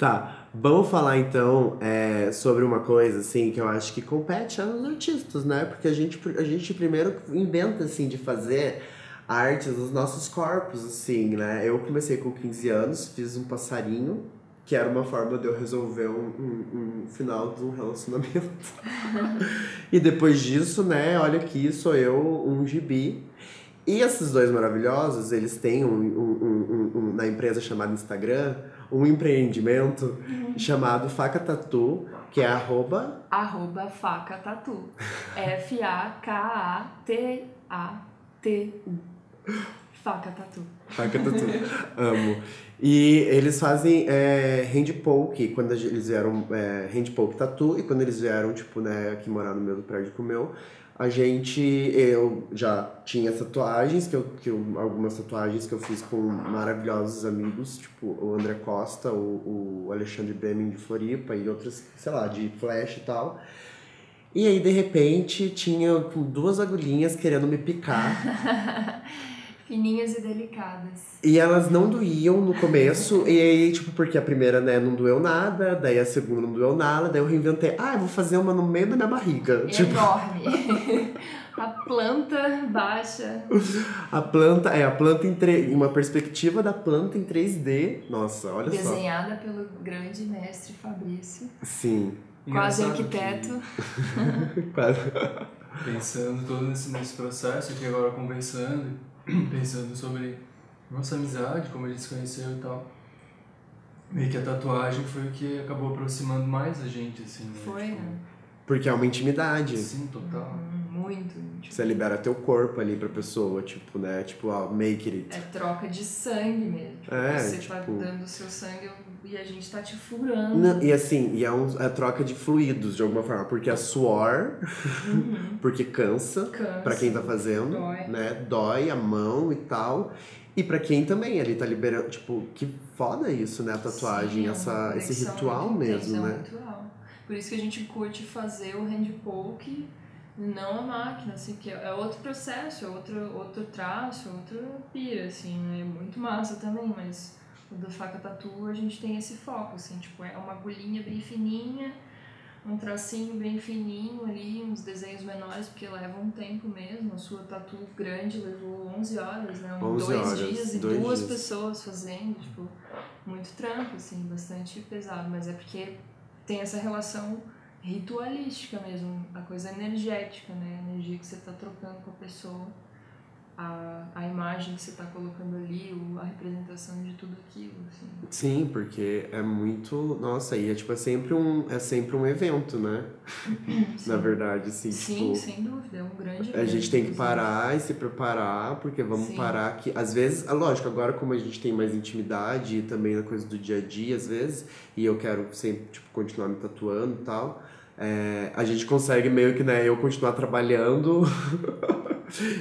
Tá, vamos falar então é, sobre uma coisa assim que eu acho que compete aos artistas, né? Porque a gente, a gente primeiro inventa assim de fazer artes dos nossos corpos, assim, né? Eu comecei com 15 anos, fiz um passarinho, que era uma forma de eu resolver um, um- um final de um relacionamento. E depois disso, né, olha aqui, sou eu, um gibi. E esses dois maravilhosos, eles têm um, um- na empresa chamada Instagram, um empreendimento chamado Faca Tatu, que é arroba Arroba faca tatu. F-A-K-A-T-A-T-U. Faca Tatu. Faca Tatu. Amo. E eles fazem é, hand poke, quando eles vieram é, hand poke tatu, e quando eles vieram, tipo, né, aqui morar no mesmo prédio que o meu, a gente, eu já tinha tatuagens, que eu, que eu, algumas tatuagens que eu fiz com maravilhosos amigos, tipo o André Costa, o, o Alexandre Beming de Floripa e outras, sei lá, de flash e tal. E aí, de repente, tinha duas agulhinhas querendo me picar. Fininhas e delicadas. E elas não doíam no começo, e aí, tipo, porque a primeira, né, não doeu nada, daí a segunda não doeu nada, daí eu reinventei, ah, eu vou fazer uma no meio da minha barriga. Tipo... Enorme. a planta baixa. A planta, é, a planta em tre... uma perspectiva da planta em 3D. Nossa, olha Desenhada só. Desenhada pelo grande mestre Fabrício. Sim. Quase arquiteto. Quase. Pensando todo nesse, nesse processo aqui agora conversando, pensando sobre nossa amizade, como a gente se conheceu e tal. Meio que a tatuagem foi o que acabou aproximando mais a gente, assim, né? Foi, tipo, né? Porque é uma intimidade. Sim, total. Hum, muito. Tipo, Você libera teu corpo ali pra pessoa, tipo, né? Tipo, ó, make it. É troca de sangue mesmo. Tipo, É, você tipo- tá dando o seu sangue e a gente tá te furando. Não, e assim, e é, um, é troca de fluidos de alguma forma, porque é suor, Uhum. porque cansa, Cansa. pra quem tá fazendo, Dói. né? Dói a mão e tal. E pra quem também ali tá liberando, tipo, que foda isso, né? A tatuagem, Sim, é essa, esse conexão ritual mesmo, é né? ritual. Por isso que a gente curte fazer o hand poke, não a máquina, assim, que é outro processo, é outro, outro traço, outra pira, assim, é muito massa também, mas o da faca tatu a gente tem esse foco, assim, tipo, é uma agulhinha bem fininha, um tracinho bem fininho ali, uns desenhos menores, porque leva um tempo mesmo. A sua tatu grande levou 11 horas, né? 11 dois horas, dias e dois duas dias. pessoas fazendo, tipo, muito trampo, assim, bastante pesado, mas é porque tem essa relação ritualística mesmo, a coisa energética, né? A energia que você tá trocando com a pessoa, a, a imagem que você tá colocando ali, o, a representação de tudo aquilo, assim. Sim, porque é muito. Nossa, e é tipo, é sempre um, é sempre um evento, né? Na verdade, assim, Sim, tipo. sem dúvida, é um grande A gente evento, tem que parar e se preparar, porque vamos Sim. parar aqui. Às vezes, é lógico, agora como a gente tem mais intimidade e também na coisa do dia a dia, às vezes, e eu quero sempre, tipo, continuar me tatuando e tal, é, a gente consegue meio que, né, eu continuar trabalhando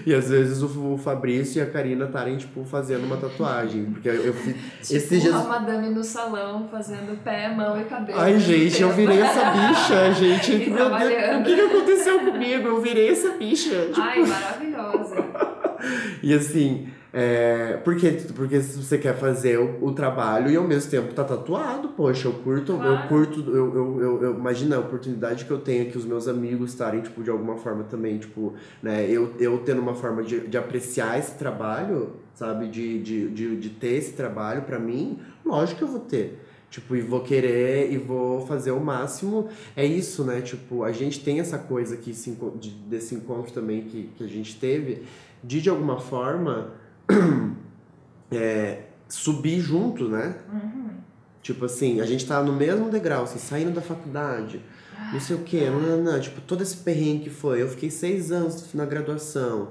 e às vezes o, Fabrício e a Karina estarem, tipo, fazendo uma tatuagem. Porque eu, fiz. Tipo, esses dias. a madame no salão fazendo pé, mão e cabelo. Ai, gente, eu virei essa bicha, gente. E Meu Deus, o que, que aconteceu comigo? Eu virei essa bicha. Tipo, Ai, maravilhosa. E assim, é, porque, porque se você quer fazer o, o trabalho e ao mesmo tempo tá tatuado, poxa, eu curto, eu Claro. curto, eu, eu, eu, eu imagina a oportunidade que eu tenho que os meus amigos estarem, tipo, de alguma forma também, tipo, né, eu, eu tendo uma forma de, de apreciar esse trabalho, sabe, de, de, de, de ter esse trabalho pra mim, lógico que eu vou ter. Tipo, e vou querer e vou fazer o máximo. É isso, né? Tipo, a gente tem essa coisa aqui, desse encontro também que, que a gente teve, de de alguma forma é, subir junto, né? Uhum. Tipo assim, a gente tá no mesmo degrau, assim, saindo da faculdade, não sei o quê, não, não, não, tipo, todo esse perrengue que foi. Eu fiquei seis anos na graduação,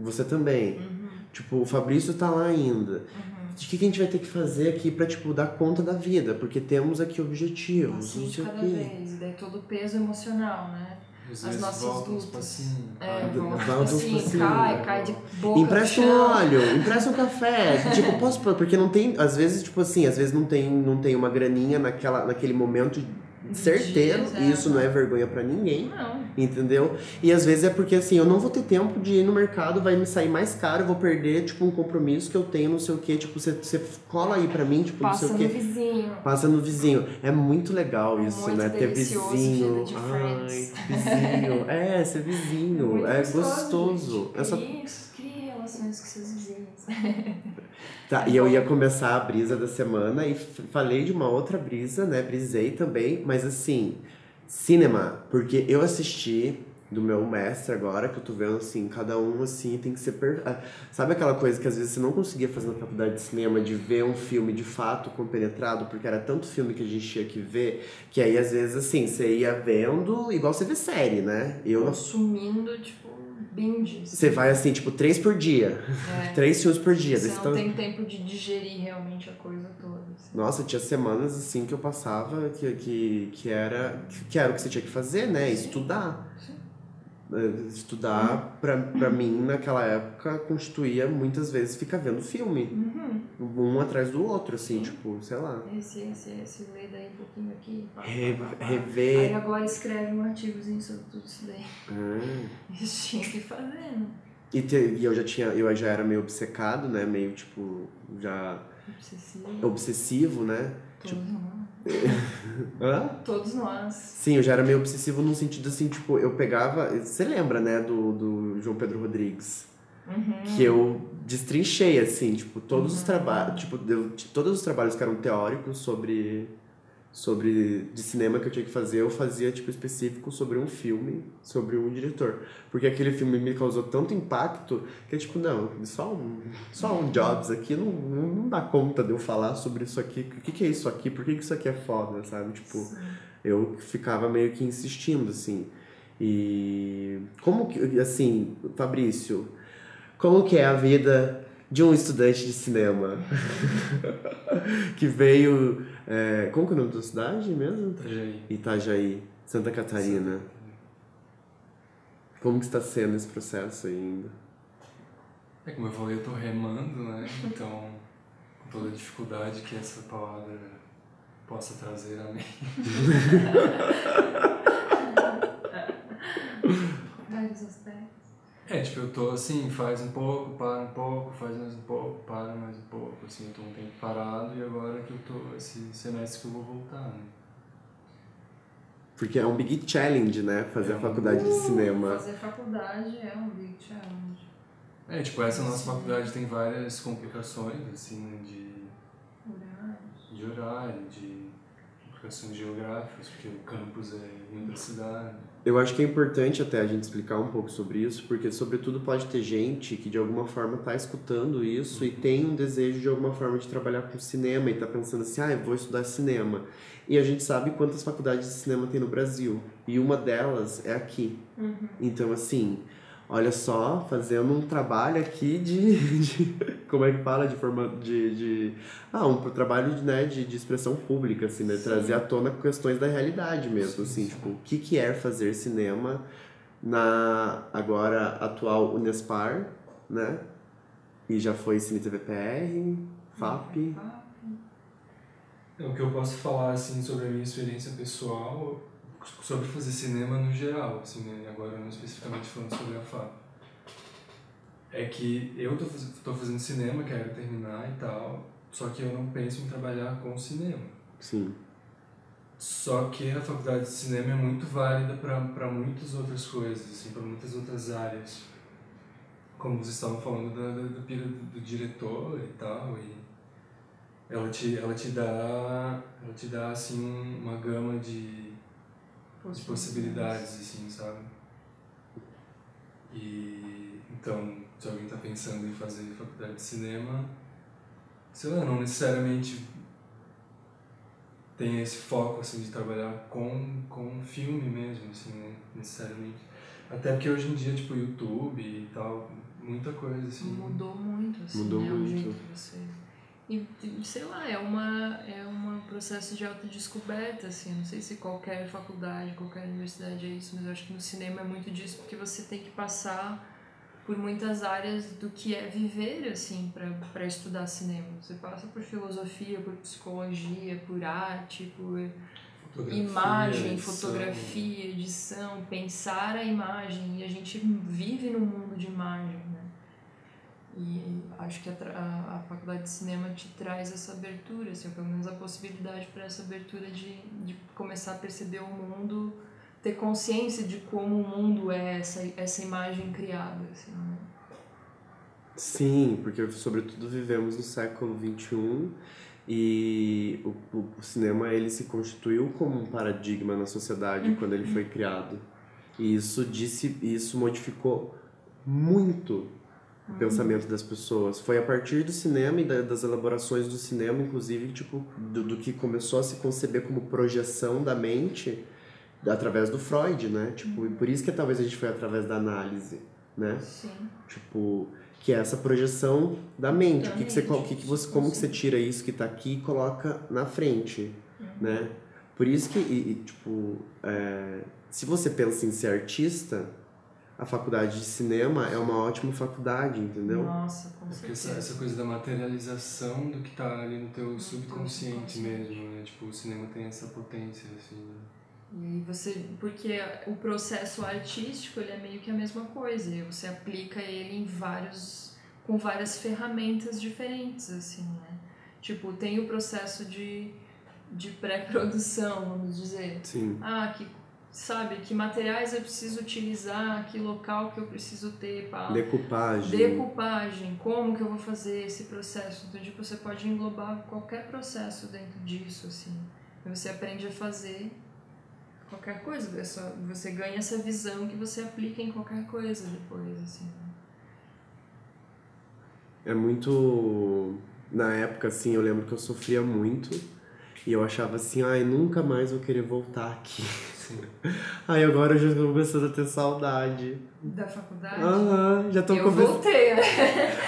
você também. Uhum. Tipo, o Fabrício tá lá ainda. Uhum. O que, que a gente vai ter que fazer aqui pra, tipo, dar conta da vida? Porque temos aqui objetivos, Assim não de sei o cada quê. vez. Daí todo o peso emocional, né? As nossas lutas. passinhos. É, vão, tipo assim, cai, cai de boca Empresta um óleo, empresta um café. tipo, posso. Porque não tem. Às vezes, tipo assim, às vezes não tem, não tem uma graninha naquela, naquele momento certeiro. dias, é. e isso não é vergonha pra ninguém. Não. Entendeu? E às vezes é porque assim, eu não vou ter tempo de ir no mercado, vai me sair mais caro, eu vou perder, tipo, um compromisso que eu tenho, não sei o quê. Tipo, você, você cola aí pra mim, tipo, Passa não sei no o quê. vizinho. Passa no vizinho. É muito legal É isso, muito né? Ter vizinho. de Ai, vizinho. É, ser vizinho. muito É gostoso. gente. Essa... Crie relações com seus vizinhos. Tá, e eu ia começar a brisa da semana e falei de uma outra brisa, né? Brisei também, mas assim, cinema, porque eu assisti do meu mestre agora, que eu tô vendo assim, cada um assim tem que ser per... ah, Sabe aquela coisa que às vezes você não conseguia fazer na faculdade de cinema, de ver um filme de fato compenetrado, porque era tanto filme que a gente tinha que ver, que aí às vezes assim, você ia vendo igual você vê série, né? Eu Consumindo, tipo, binge. Você vai assim, tipo, três por dia. É. Três filmes por dia. Você não tá- tem tempo de digerir realmente a coisa toda. assim. Nossa, tinha semanas assim que eu passava que, que, que, era, que era o que você tinha que fazer, né? Estudar. Sim. Eh, Estudar, pra, pra mim, naquela época, constituía muitas vezes ficar vendo filme. Uhum. Um atrás do outro, assim, tipo, sei lá. Esse, esse, esse, lê daí um pouquinho aqui. pá, Re- pá, pá. rever. Aí agora escreve um artigozinho sobre tudo isso daí. Ah. Isso tinha que fazer, né? E, te- e eu já tinha, eu já era meio obcecado, né? Meio, tipo, já Obsessivo. obsessivo, né? Todos nós. Hã? Todos nós. Sim, eu já era meio obsessivo num sentido assim, tipo, eu pegava. Você lembra, né, do, do João Pedro Rodrigues? Uhum. Que eu destrinchei, assim, tipo, todos os Uhum. trabalhos. Tipo, eu- todos os trabalhos que eram teóricos sobre. Sobre de cinema que eu tinha que fazer, eu fazia, tipo, específico sobre um filme, sobre um diretor. Porque aquele filme me causou tanto impacto que, tipo, não, só um, só um Jobs aqui não, não, dá conta de eu falar sobre isso aqui. O que, que é isso aqui? Por que, que isso aqui é foda, sabe? Tipo, eu ficava meio que insistindo, assim. E como que, assim, Fabrício, como que é a vida de um estudante de cinema? que veio, é, como que é o nome da cidade mesmo? Itajaí. Itajaí, Santa Catarina. Como que está sendo esse processo ainda? É como eu falei, eu tô remando, né? Então, com toda a dificuldade que essa palavra possa trazer a mim. É, tipo, eu tô assim, faz um pouco, para um pouco, faz mais um pouco, para mais um pouco, assim, eu tô um tempo parado e agora que eu tô, esse semestre que eu vou voltar, né? Porque é um big challenge, né? Fazer É a um- faculdade de cinema. Fazer faculdade é um big challenge. É, tipo, essa nossa faculdade tem várias complicações, assim, de, Horários. de horário, de complicações geográficas, porque o campus é em outra cidade. Eu acho que é importante até a gente explicar um pouco sobre isso, porque sobretudo pode ter gente que de alguma forma está escutando isso e tem um desejo de alguma forma de trabalhar com cinema e está pensando assim, ah, eu vou estudar cinema. E a gente sabe quantas faculdades de cinema tem no Brasil, e uma delas é aqui. Então, assim, olha só, fazendo um trabalho aqui de, de- como é que fala, de forma, de, de ah, um trabalho de, né, de, de expressão pública, assim, né, Sim. trazer à tona questões da realidade mesmo, assim, tipo, o que que é fazer cinema na agora atual Unespar, né, e já foi Cine TV PR, FAP, É, O que eu posso falar, assim, sobre a minha experiência pessoal, sobre fazer cinema no geral, assim, né? agora não especificamente falando sobre a FAP. É que eu tô, faz- tô fazendo cinema, quero terminar e tal, só que eu não penso em trabalhar com cinema. sim, Só que a faculdade de cinema é muito válida para muitas outras coisas, assim, para muitas outras áreas. Como vocês estavam falando da, da, da pira do, do diretor e tal, e ela te, ela te dá, ela te dá assim um- uma gama de, de possibilidades, assim, sabe? E então, se alguém está pensando em fazer faculdade de cinema, sei lá, não necessariamente tem esse foco assim de trabalhar com com filme mesmo assim né? necessariamente até porque hoje em dia tipo YouTube e tal muita coisa assim Mudou muito, assim, Mudou né? O muito. jeito que você... E, sei lá, é uma é um processo de autodescoberta, assim. Não sei se qualquer faculdade, qualquer universidade é isso, mas eu acho que no cinema é muito disso, porque você tem que passar por muitas áreas do que é viver, assim, para estudar cinema. Você passa por filosofia, por psicologia, por arte, por Fotografia, imagem, edição. fotografia, edição, pensar a imagem. E a gente vive num mundo de imagem? E acho que a, a, a faculdade de cinema te traz essa abertura, assim, pelo menos a possibilidade para essa abertura de, de começar a perceber o mundo, ter consciência de como o mundo é essa, essa imagem criada, assim, né? Sim, porque sobretudo vivemos no século XXI e o, o, o cinema ele se constituiu como um paradigma na sociedade quando ele foi criado. E isso disse, isso modificou muito o pensamento das pessoas. Foi a partir do cinema e da- das elaborações do cinema, inclusive, tipo, do, do que começou a se conceber como projeção da mente através do Freud, né? Tipo, e por isso que talvez a gente foi através da análise. né? Sim. Tipo, que é essa projeção da mente. Da o que, que você, mente, o que, que você, como que você tira isso que tá aqui e coloca na frente, né? Por isso que, e, e, tipo, é, se você pensa em ser artista, a faculdade de cinema é uma ótima faculdade, entendeu? Nossa, com É porque essa, certeza. essa coisa da materialização do que tá ali no teu subconsciente mesmo, né? Tipo, o cinema tem essa potência, assim, né? E aí você, porque o processo artístico ele é meio que a mesma coisa, e você aplica ele em vários, com várias ferramentas diferentes, assim, né? Tipo, tem o processo de, de pré-produção, vamos dizer. Sim. Ah, que, sabe, que materiais eu preciso utilizar, que local que eu preciso ter para Decupagem. decupagem, como que eu vou fazer esse processo. Então, tipo, você pode englobar qualquer processo dentro disso, assim. Você aprende a fazer qualquer coisa, é só, você ganha essa visão que você aplica em qualquer coisa depois, assim. É muito. Na época, assim, eu lembro que eu sofria muito. E eu achava assim, ai, nunca mais vou querer voltar aqui. Ai, agora eu já tô começando a ter saudade. Da faculdade. Aham, já tô eu começando. voltei, né?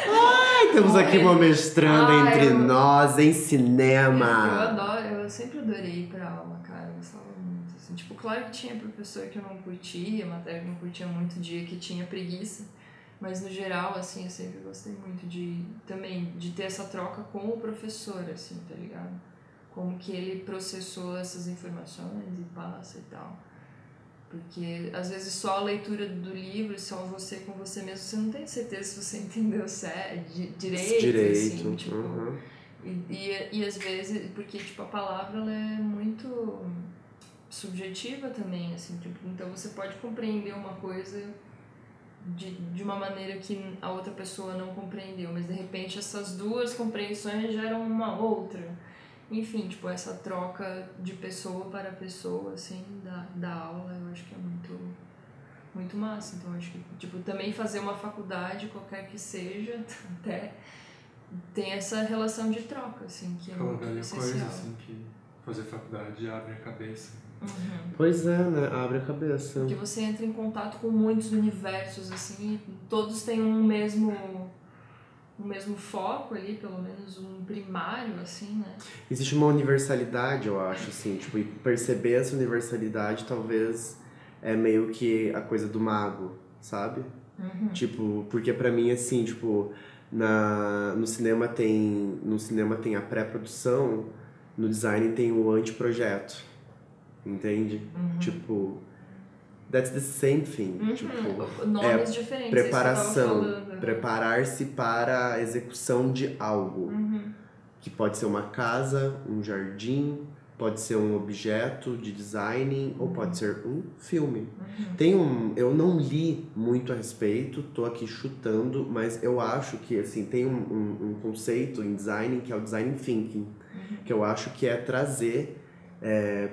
Ai, temos aqui uma mestranda Ai, entre eu- nós em Eu cinema. adoro, eu sempre adorei ir pra aula, cara. Eu gostava muito. Assim. Tipo, claro que tinha professor que eu não curtia, matéria que eu não curtia muito, dia que tinha preguiça. Mas no geral, assim, eu sempre gostei muito de também de ter essa troca com o professor, assim, tá ligado? Como que ele processou essas informações e passa e tal. Porque às vezes só a leitura do livro, só você com você mesmo, você não tem certeza se você entendeu certo, di- direito, Direito. assim, tipo. aham. E, e, e às vezes, porque tipo, a palavra ela é muito subjetiva também, assim, tipo, então você pode compreender uma coisa de, de uma maneira que a outra pessoa não compreendeu, mas de repente essas duas compreensões geram uma outra. Enfim, tipo, essa troca de pessoa para pessoa, assim, da, da aula, eu acho que é muito, muito massa. Então, acho que, tipo, também fazer uma faculdade, qualquer que seja, até tem essa relação de troca, assim, que é Aquela muito velha essencial. coisa, assim, que fazer faculdade abre a cabeça. Uhum. Pois é, né? Abre a cabeça. Porque você entra em contato com muitos universos, assim, e todos têm um mesmo, um mesmo foco ali, pelo menos um primário, assim, né? Existe uma universalidade, eu acho, assim, tipo, e perceber essa universalidade talvez é meio que a coisa do mago, sabe? Uhum. Tipo, porque pra mim, assim, tipo, na, no cinema tem. No cinema tem a pré-produção, no design tem o anteprojeto. Entende? Uhum. Tipo. That's the same thing. Uhum. Tipo, Nomes diferentes. é preparação. Falando. Preparar-se para a execução de algo. Uhum. Que pode ser uma casa, um jardim, pode ser um objeto de design ou pode ser um filme. Uhum. Tem um, eu não li muito a respeito, tô aqui chutando, mas eu acho que assim tem um, um, um conceito em design que é o design thinking, que eu acho que é trazer é,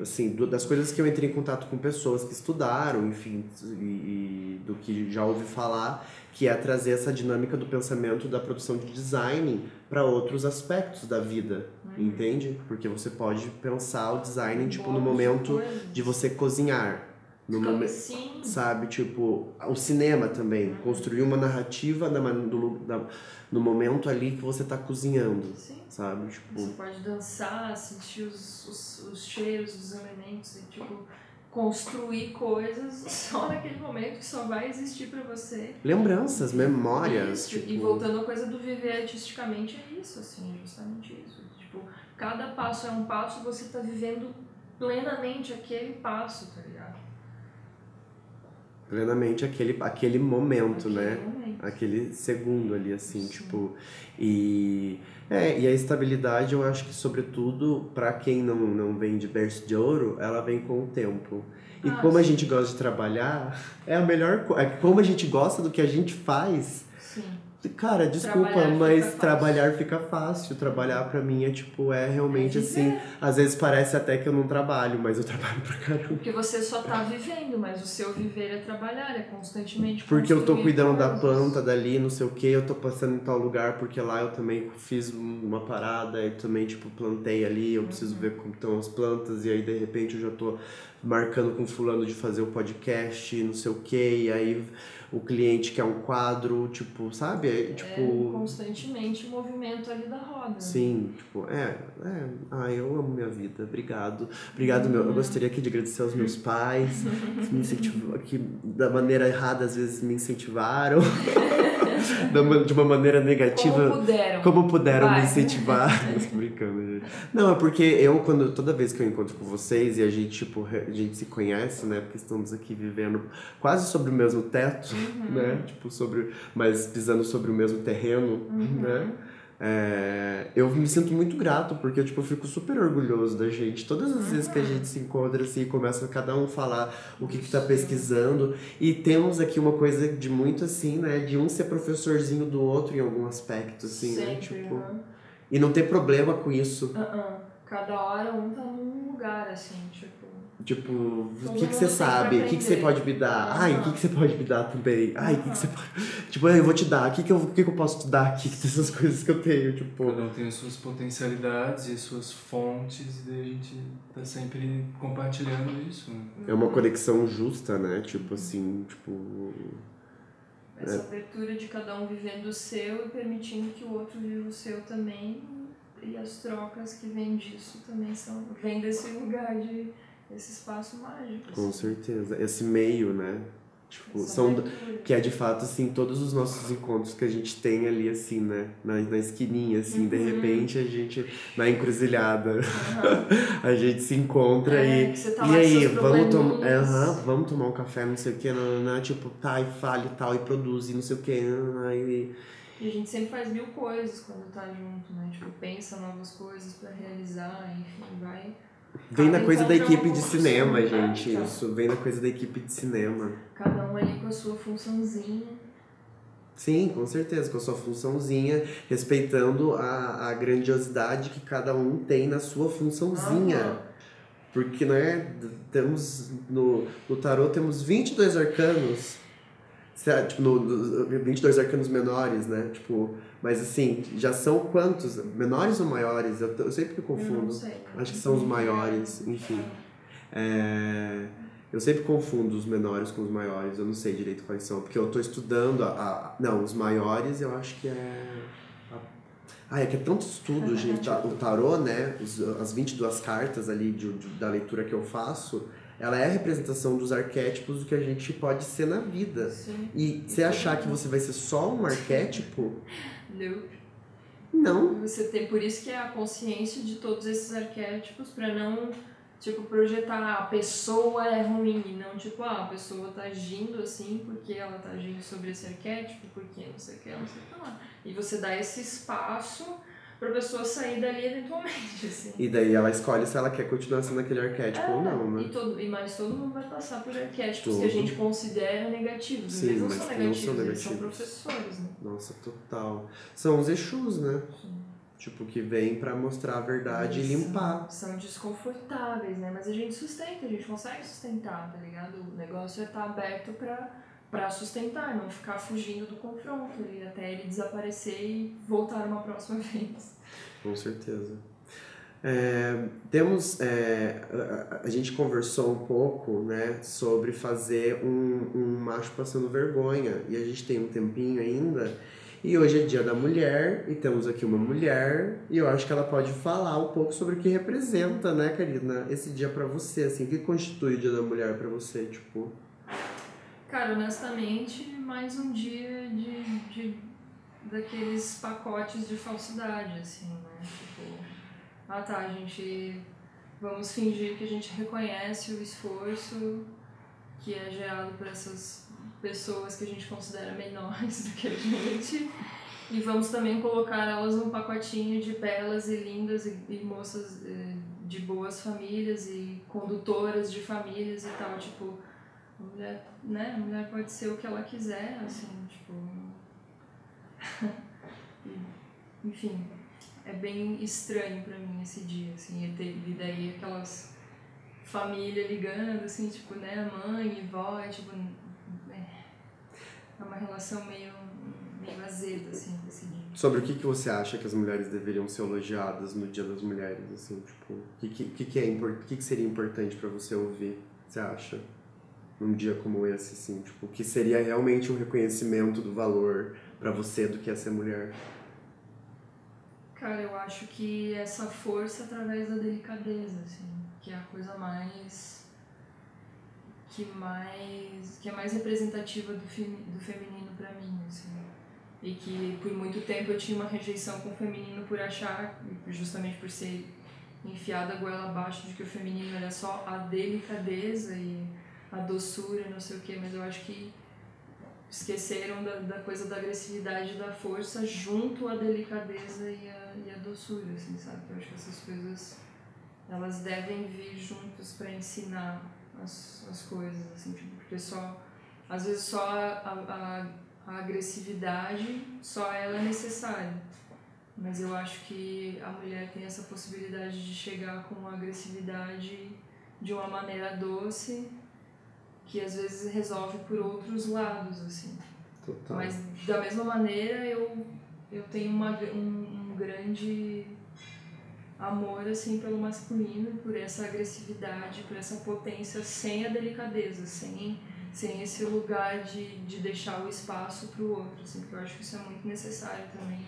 assim do- das coisas que eu entrei em contato com pessoas que estudaram, enfim, e, e do que já ouvi falar, que é trazer essa dinâmica do pensamento da produção de design para outros aspectos da vida, entende? Porque você pode pensar o design tipo no momento de você cozinhar. No momento, Sim. sabe? Tipo, o cinema também. Construir uma narrativa na, do da- no momento ali que você tá cozinhando, Sim. sabe? Tipo, Você pode dançar, sentir os, os, os cheiros dos elementos e, tipo, construir coisas só naquele momento que só vai existir pra você. lembranças, memórias. Isso, tipo, E voltando à coisa do viver artisticamente, é isso, assim, justamente isso. Tipo, cada passo é um passo e você tá vivendo plenamente aquele passo, tá ligado? plenamente aquele, aquele momento, Aquele né? momento. Aquele segundo ali, assim, Sim. tipo. E. É, e a estabilidade, eu acho que, sobretudo, para quem não, não vem de berço de ouro, ela vem com o tempo. E Ah, como a sim. gente gosta de trabalhar, é a melhor coisa. Como a gente gosta do que a gente faz, Sim. Cara, desculpa, Trabalhar fica mas fácil. trabalhar fica fácil. Trabalhar pra mim é tipo, é realmente É assim. Às vezes parece até que eu não trabalho, mas eu trabalho pra caramba. Porque você só tá vivendo, mas o seu viver é trabalhar, é constantemente Porque eu tô cuidando da coisas. planta dali, não sei o que, eu tô passando em tal lugar, porque lá eu também fiz uma parada e também, tipo, plantei ali, eu preciso ver como estão as plantas, e aí de repente eu já tô marcando com fulano de fazer o podcast, não sei o que, e aí o cliente quer um quadro, tipo, sabe? É, tipo... É constantemente o movimento ali da roda. Sim, tipo, é, é. Ai, eu amo minha vida. Obrigado. Obrigado, meu. Eu Uhum. gostaria aqui de agradecer aos meus pais, que me incentivam, que da maneira errada às vezes me incentivaram. De uma maneira negativa. Como puderam. Como puderam Vai. me incentivar. Brincando. Não, é porque eu, quando, toda vez que eu encontro com vocês e a gente, tipo, a gente se conhece, né? Porque estamos aqui vivendo quase sobre o mesmo teto, Uhum. né? Tipo, sobre. Mas pisando sobre o mesmo terreno, Uhum. né? É, eu me sinto muito grato, porque tipo, eu fico super orgulhoso da gente. Todas as vezes que a gente se encontra assim, começa cada um falar o que, que tá pesquisando. E temos aqui uma coisa de muito assim, né? De um ser professorzinho do outro em algum aspecto, assim, né? Sempre, Tipo, uhum. E não ter problema com isso. Ah, ah. Cada hora um tá num lugar, assim, tipo. Tipo, o que, que você tem sabe? O que, que você pode me dar? Ai, o que, que você pode me dar também? Ai, o que, que você pode. Tipo, eu vou te dar. O que, que, eu, o que, que eu posso te dar aqui? Que dessas coisas que eu tenho, tipo. Cada um tem as suas potencialidades e as suas fontes, e daí a gente tá sempre compartilhando isso. Né? É uma conexão justa, né? Tipo assim, tipo. Essa abertura de cada um vivendo o seu e permitindo que o outro viva o seu também. E as trocas que vêm disso também são. vêm desse lugar de. esse espaço mágico. Com assim. certeza. Esse meio, né? Tipo, são. Que é de fato, assim, todos os nossos encontros que a gente tem ali, assim, né? Na, na esquininha, assim, de Uhum. repente a gente, na encruzilhada, Aham. a gente se encontra É, e. tá e aí, vamos, tom probleminhas. Aham, vamos tomar um café, não sei o que, não, não, tipo, tá, e fale e tal, e produz, e não sei o que, e, E a gente sempre faz mil coisas quando tá junto, né? Tipo, pensa novas coisas pra realizar, enfim, vai. Vem na coisa da uma equipe de cinema, gente, Então. isso, vem na coisa da equipe de cinema. Cada um ali com a sua funçãozinha. Sim, com certeza, com a sua funçãozinha, respeitando a, a grandiosidade que cada um tem na sua funçãozinha. Porque, né, temos no, no tarô temos 22 arcanos, tipo, no, no, 22 arcanos menores, né, tipo, mas assim, já são quantos? Menores ou maiores? Eu, eu sempre me confundo. sei. Acho que são os maiores, enfim. É, eu sempre confundo os menores com os maiores, eu não sei direito quais são, porque eu tô estudando a, a- não, os maiores eu acho que é a- ah, é que é tanto estudo, gente, a- o tarô, né, os, as 22 cartas ali de, de- da leitura que eu faço, ela é a representação dos arquétipos do que a gente pode ser na vida. Sim. E você achar que você vai ser só um arquétipo, Não. não. Você tem por isso que é a consciência de todos esses arquétipos pra não tipo projetar "Ah, a pessoa é ruim e não tipo ah, a pessoa tá agindo assim porque ela tá agindo sobre esse arquétipo porque não sei o que não sei o que lá e você dá esse espaço pra pessoa sair dali eventualmente assim E daí ela escolhe se ela quer continuar sendo aquele arquétipo ou não, né? É, e, todo, e mais todo mundo vai passar por arquétipos que Todo. a gente considera negativos. Sim, eles não mas são que não negativos, são eles são negativos. professores, né? Nossa, total. São os Exus, né? Sim. Tipo, que vem pra mostrar a verdade e Eles limpar. São, desconfortáveis, né? Mas a gente sustenta, a gente consegue sustentar, tá ligado? O negócio é estar aberto pra, pra sustentar, não ficar fugindo do confronto ali, até ele desaparecer e voltar uma próxima vez. Com certeza. É, temos. é, a, gente conversou um pouco, né, sobre fazer um, um macho passando vergonha. E a gente tem um tempinho ainda. E hoje é dia da mulher, e temos aqui uma mulher, e eu acho que ela pode falar um pouco sobre o que representa, né, Karina, esse dia pra você, assim, o que constitui o dia da mulher pra você, tipo. Cara, honestamente, mais um dia de, de daqueles pacotes de falsidade, assim, né? Tipo, ah tá, a gente. Vamos fingir que a gente reconhece o esforço que é gerado por essas pessoas que a gente considera menores do que a gente. E vamos também colocar elas num pacotinho de belas e lindas e, e moças eh, de boas famílias e condutoras de famílias e tal, tipo, a mulher, né? A mulher pode ser o que ela quiser, assim, tipo. Enfim, é bem estranho pra mim esse dia, assim, e daí aquelas família ligando, assim, tipo, né, mãe vó, é, tipo, é, uma relação meio, meio azeda, assim, desse dia. Sobre o que, que você acha que as mulheres deveriam ser elogiadas no Dia das Mulheres, assim, tipo, o que, que, que, é, que, que seria importante pra você ouvir, você acha? num dia como esse, assim? Tipo, que seria realmente um reconhecimento do valor para você do que é ser mulher? Cara, eu acho que essa força através da delicadeza, assim, que é a coisa mais que mais que é mais representativa do, do feminino para mim, assim. E que por muito tempo eu tinha uma rejeição com o feminino por achar, justamente por ser enfiada goela abaixo de que o feminino era só a delicadeza e a doçura, não sei o que, mas eu acho que esqueceram da, da coisa da agressividade e da força junto à delicadeza e a e a doçura, assim, sabe? Eu acho que essas coisas, elas devem vir juntas para ensinar as, as coisas, assim, tipo, porque só, às vezes só a, a, a agressividade, só ela é necessária. Mas eu acho que a mulher tem essa possibilidade de chegar com a agressividade de uma maneira doce, que às vezes resolve por outros lados, assim. Total. Mas da mesma maneira eu, eu tenho uma, um, grande amor assim pelo masculino, por essa agressividade, por essa potência sem a delicadeza, sem sem esse lugar de, de deixar o espaço para o outro, assim, porque eu acho que isso é muito necessário também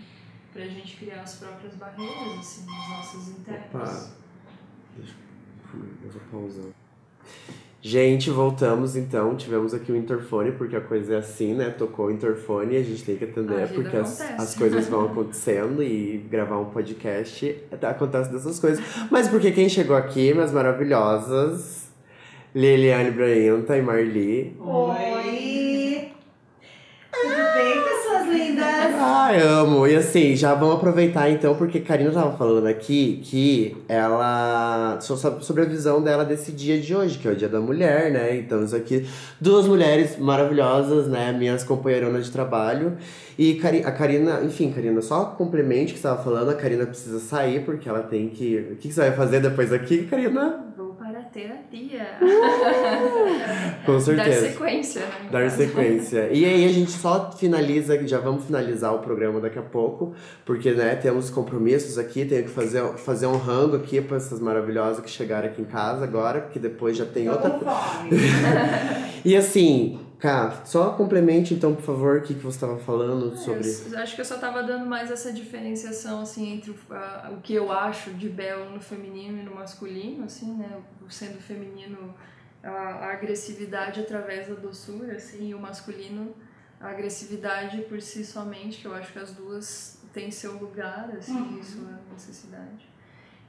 para a gente criar as próprias barreiras assim, nas nossas internas. Opa. Deixa eu vou pausar. Gente, voltamos então. Tivemos aqui o interfone, porque a coisa é assim, né? Tocou o interfone e a gente tem que atender, porque as, as coisas vão acontecendo e gravar um podcast acontece dessas coisas. Mas porque quem chegou aqui, minhas maravilhosas, Liliane Brainta e Marli. Oi! Tudo bem, pessoas lindas? Ai, amo. E assim, já vamos aproveitar então, porque Karina tava falando aqui que ela. sobre a visão dela desse dia de hoje, que é o dia da mulher, né? Então, isso aqui, duas mulheres maravilhosas, né? Minhas companheironas de trabalho. E a Karina, enfim, Karina, só complemente que você tava falando, a Karina precisa sair, porque ela tem que. O que, você vai fazer depois daqui, Karina? Terapia. Com certeza. Dar sequência, né? Dar sequência. E aí a gente só finaliza, já vamos finalizar o programa daqui a pouco, porque né, temos compromissos aqui, tenho que fazer, fazer um rango aqui para essas maravilhosas que chegaram aqui em casa agora, porque depois já tem outra E assim, Cá, só complemente então, por favor, o que, que você estava falando é, sobre. Eu acho que eu só estava dando mais essa diferenciação assim entre o, a, o que eu acho de belo no feminino e no masculino, assim, né? Sendo feminino a, a agressividade através da doçura, assim, e o masculino a agressividade por si somente, que eu acho que as duas têm seu lugar, assim, uhum. e sua necessidade.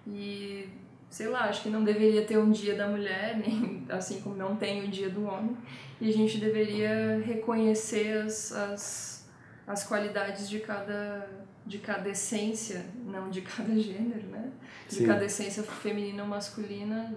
E sei lá, acho que não deveria ter um dia da mulher, nem assim como não tem o dia do homem e a gente deveria reconhecer as, as, as qualidades de cada, de cada essência, não de cada gênero, né? De Sim. cada essência feminina ou masculina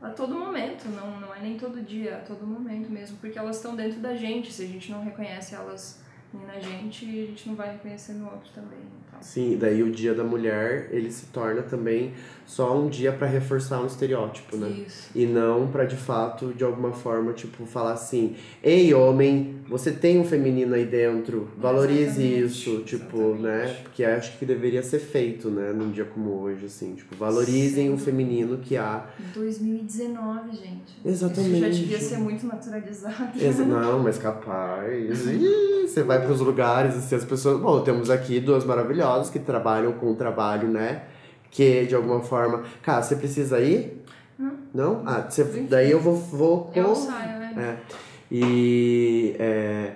a todo momento, não, não é nem todo dia, a todo momento mesmo, porque elas estão dentro da gente, se a gente não reconhece elas na gente, a gente não vai reconhecer no outro também. Então. Sim, daí o dia da mulher, ele se torna também só um dia para reforçar um estereótipo, né? Isso. E não para de fato, de alguma forma, tipo, falar assim: "Ei, homem, você tem um feminino aí dentro, valorize Exatamente. isso", tipo, Exatamente. né? Porque acho que deveria ser feito, né, num dia como hoje, assim, tipo, valorizem Sim. o feminino que há. 2019, gente. Exatamente. Isso já devia ser muito naturalizado. Exa não, mas capaz. Ih, você vai para os lugares, assim, as pessoas. Bom, temos aqui duas maravilhosas que trabalham com o trabalho, né? Que de alguma forma. Cara, você precisa ir? Hum. Não? Ah, você, daí eu vou. vou com... Eu saio, né? É. E. É,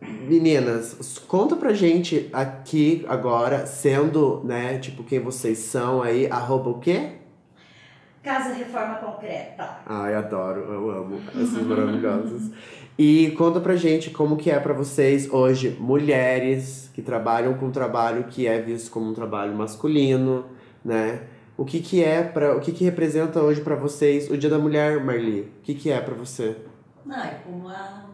meninas, conta pra gente aqui agora, sendo, né, tipo, quem vocês são aí, arroba o quê? Casa Reforma Concreta. Ai, adoro, eu amo essas maravilhosas. E conta pra gente como que é para vocês hoje, mulheres que trabalham com um trabalho que é visto como um trabalho masculino, né? O que que é para o que que representa hoje para vocês o Dia da Mulher, Marli? O que que é para você? Não, é como a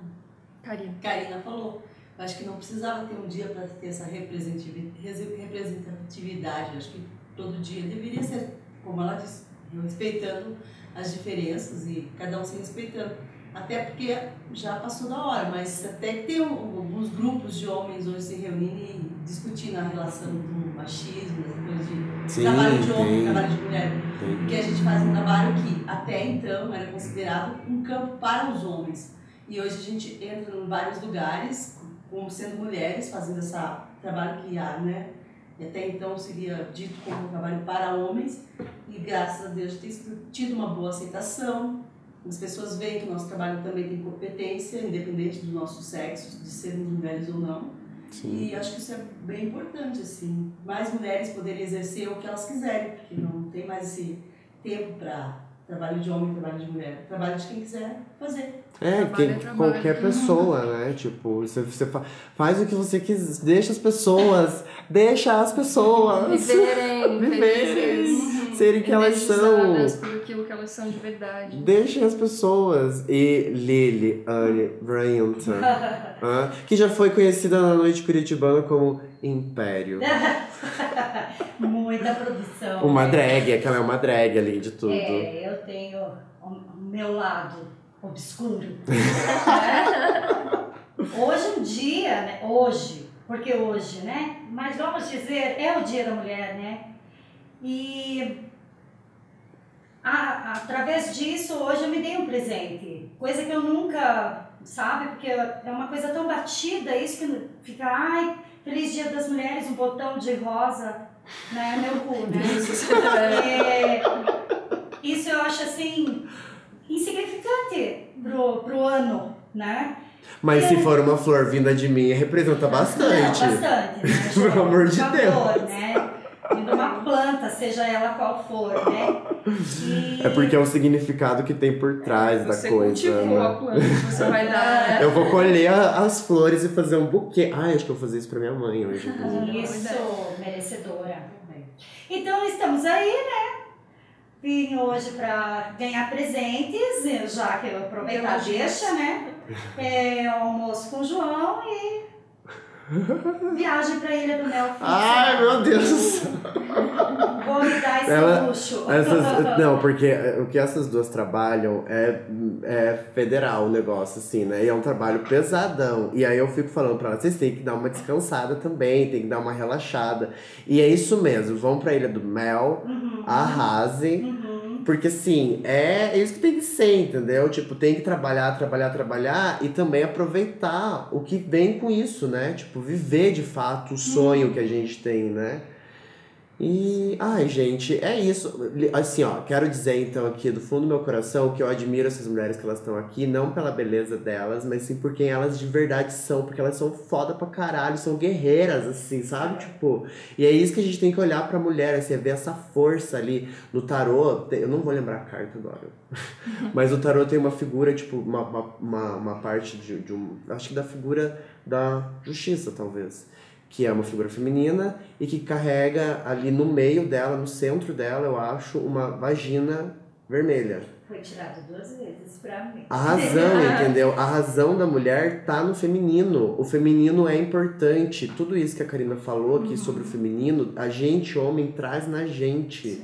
Karina. Karina falou. Eu acho que não precisava ter um dia para ter essa representatividade. Acho que todo dia deveria ser, como ela disse, respeitando as diferenças e cada um se respeitando. Até porque já passou da hora, mas até que tem alguns grupos de homens hoje se reunindo e discutindo a relação do machismo, coisa de Sim, trabalho de homem, tem. trabalho de mulher. Tem. Porque a gente faz um trabalho que até então era considerado um campo para os homens. E hoje a gente entra em vários lugares, como sendo mulheres, fazendo esse trabalho que há, né? E até então seria dito como um trabalho para homens. E graças a Deus tem tido uma boa aceitação. As pessoas veem que o nosso trabalho também tem competência, independente do nosso sexo, de sermos mulheres ou não. Sim. E acho que isso é bem importante, assim. Mais mulheres poderem exercer o que elas quiserem, porque não tem mais esse tempo para trabalho de homem, trabalho de mulher. Trabalho de quem quiser fazer. É, Trabalho que é qualquer pessoa, né? Tipo, você, você fa- faz o que você quiser, deixa as pessoas, deixa as pessoas Viverem, Viverem, felizes, serem que elas são. por aquilo que elas são de verdade. Deixem as pessoas. E Lily Anne Bryant, hã? que já foi conhecida na noite curitibana como Império. Muita produção. Uma né? drag, é que ela é uma drag além de tudo. É, eu tenho o o meu lado obscuro. né? Hoje em dia, né? Hoje, porque hoje, né? Mas vamos dizer, é o dia da mulher, né? E a- através disso, hoje eu me dei um presente. Coisa que eu nunca, sabe? Porque é uma coisa tão batida, isso que fica, ai, feliz dia das mulheres, um botão de rosa, né? Meu cu, né? É, isso eu acho assim insignificante pro, pro ano, né? Mas se for uma flor vinda de mim, representa Não, bastante. bastante, né? Pelo amor de Por favor, Deus. né? Vindo uma planta, seja ela qual for, né? E- É porque é o significado que tem por trás da Você coisa. cultivou né? a planta que você vai dar? Eu vou colher as flores e fazer um buquê. Ai, acho que eu vou fazer isso pra minha mãe hoje. inclusive. Isso, merecedora. Então estamos aí, né? Vim hoje para ganhar presentes, já que eu aproveitar deixa, né? É, almoço com o João e viagem para Ilha do Mel. Ai, meu Deus. Vou me dar esse Ela- luxo. Essas, não, porque o que essas duas trabalham é, é federal o negócio, assim, né? E é um trabalho pesadão. E aí eu fico falando pra elas, vocês têm que dar uma descansada também, tem que dar uma relaxada. E é isso mesmo, vão pra Ilha do Mel, Uhum. arrasem. Uhum. Porque assim, é isso que tem que ser, entendeu? Tipo, tem que trabalhar, trabalhar, trabalhar e também aproveitar o que vem com isso, né? Tipo, viver de fato o sonho que a gente tem, né? E, ai, gente, é isso. Assim, ó, quero dizer então aqui do fundo do meu coração que eu admiro essas mulheres que elas estão aqui, não pela beleza delas, mas sim por quem elas de verdade são, porque elas são foda pra caralho, são guerreiras, assim, sabe? Tipo, e é isso que a gente tem que olhar pra mulher, assim, é ver essa força ali no tarô. Eu não vou lembrar a carta agora, mas o tarô tem uma figura, tipo, uma, uma, uma parte de, de um. Acho que da figura da justiça, talvez que é uma figura feminina e que carrega ali no meio dela, no centro dela, eu acho, uma vagina vermelha. Foi tirado duas vezes pra mim. A razão, entendeu? A razão da mulher tá no feminino. O feminino é importante. Tudo isso que a Karina falou aqui sobre o feminino, a gente, homem, traz na gente.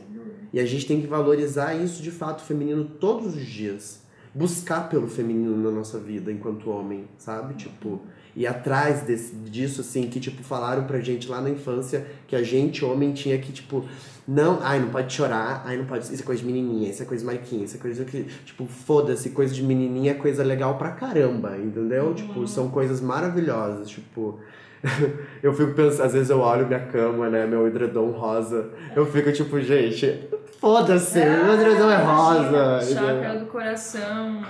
E a gente tem que valorizar isso de fato, o feminino, todos os dias. Buscar pelo feminino na nossa vida enquanto homem, sabe? Tipo, ir atrás desse, disso, assim, que, tipo, falaram pra gente lá na infância que a gente, homem, tinha que, tipo, não, ai, não pode chorar, ai, não pode, isso é coisa de menininha, isso é coisa de mariquinha, isso é coisa que, tipo, foda-se, coisa de menininha é coisa legal pra caramba, entendeu? Tipo, são coisas maravilhosas, tipo... eu fico pensando, às vezes eu olho minha cama, né, meu edredom rosa, eu fico tipo, gente, foda-se, meu edredom é rosa. Chakra do coração.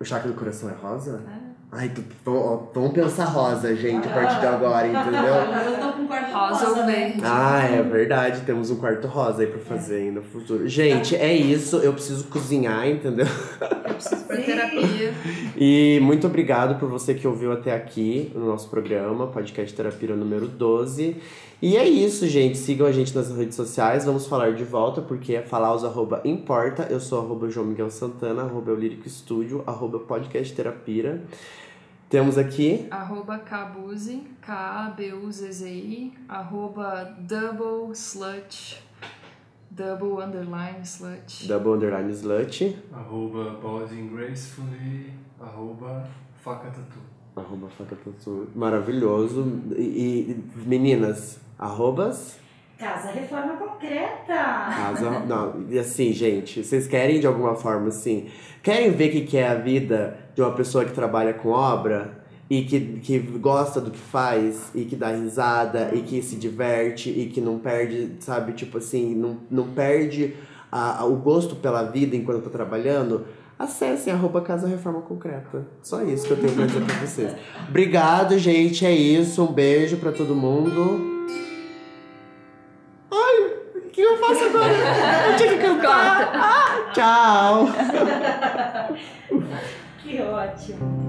O chakra do coração é rosa? É. Ai, vamos pensar rosa, gente, a partir de agora, entendeu? Eu tô com um quarto Rosa ou né? verde. Ah, é verdade, temos um quarto rosa aí pra fazer ainda no futuro. Gente, é isso, eu preciso cozinhar, entendeu? Eu preciso pra terapia. E muito obrigado por você que ouviu até aqui no nosso programa, podcast Terapia número 12. E é isso, gente. Sigam a gente nas redes sociais. Vamos falar de volta, porque é falar os arroba importa. Eu sou arroba João Miguel Santana, arroba Lírico Estúdio, arroba podcast terapia. Temos aqui. Arroba Kabuzi, K-A-B-U-Z-Z-I. Arroba Double Slut. Double underline slut. Double underline slut. Arroba balding gracefully. Arroba faca tatu. Arroba faca tatu. Maravilhoso. E, e, meninas, arrobas? Casa Reforma Concreta. Casa. Não, e assim, gente, vocês querem de alguma forma assim. Querem ver o que, que é a vida de uma pessoa que trabalha com obra? E que, que gosta do que faz, e que dá risada, e que se diverte, e que não perde, sabe, tipo assim, não, não perde a, a- o gosto pela vida enquanto tá trabalhando, acessem arroba Casa Reforma Concreta. Só isso que eu tenho pra dizer pra vocês. Obrigado, gente, é isso. Um beijo pra todo mundo. Ai, o que eu faço agora? Eu tinha que cantar. Ah, tchau. Que ótimo.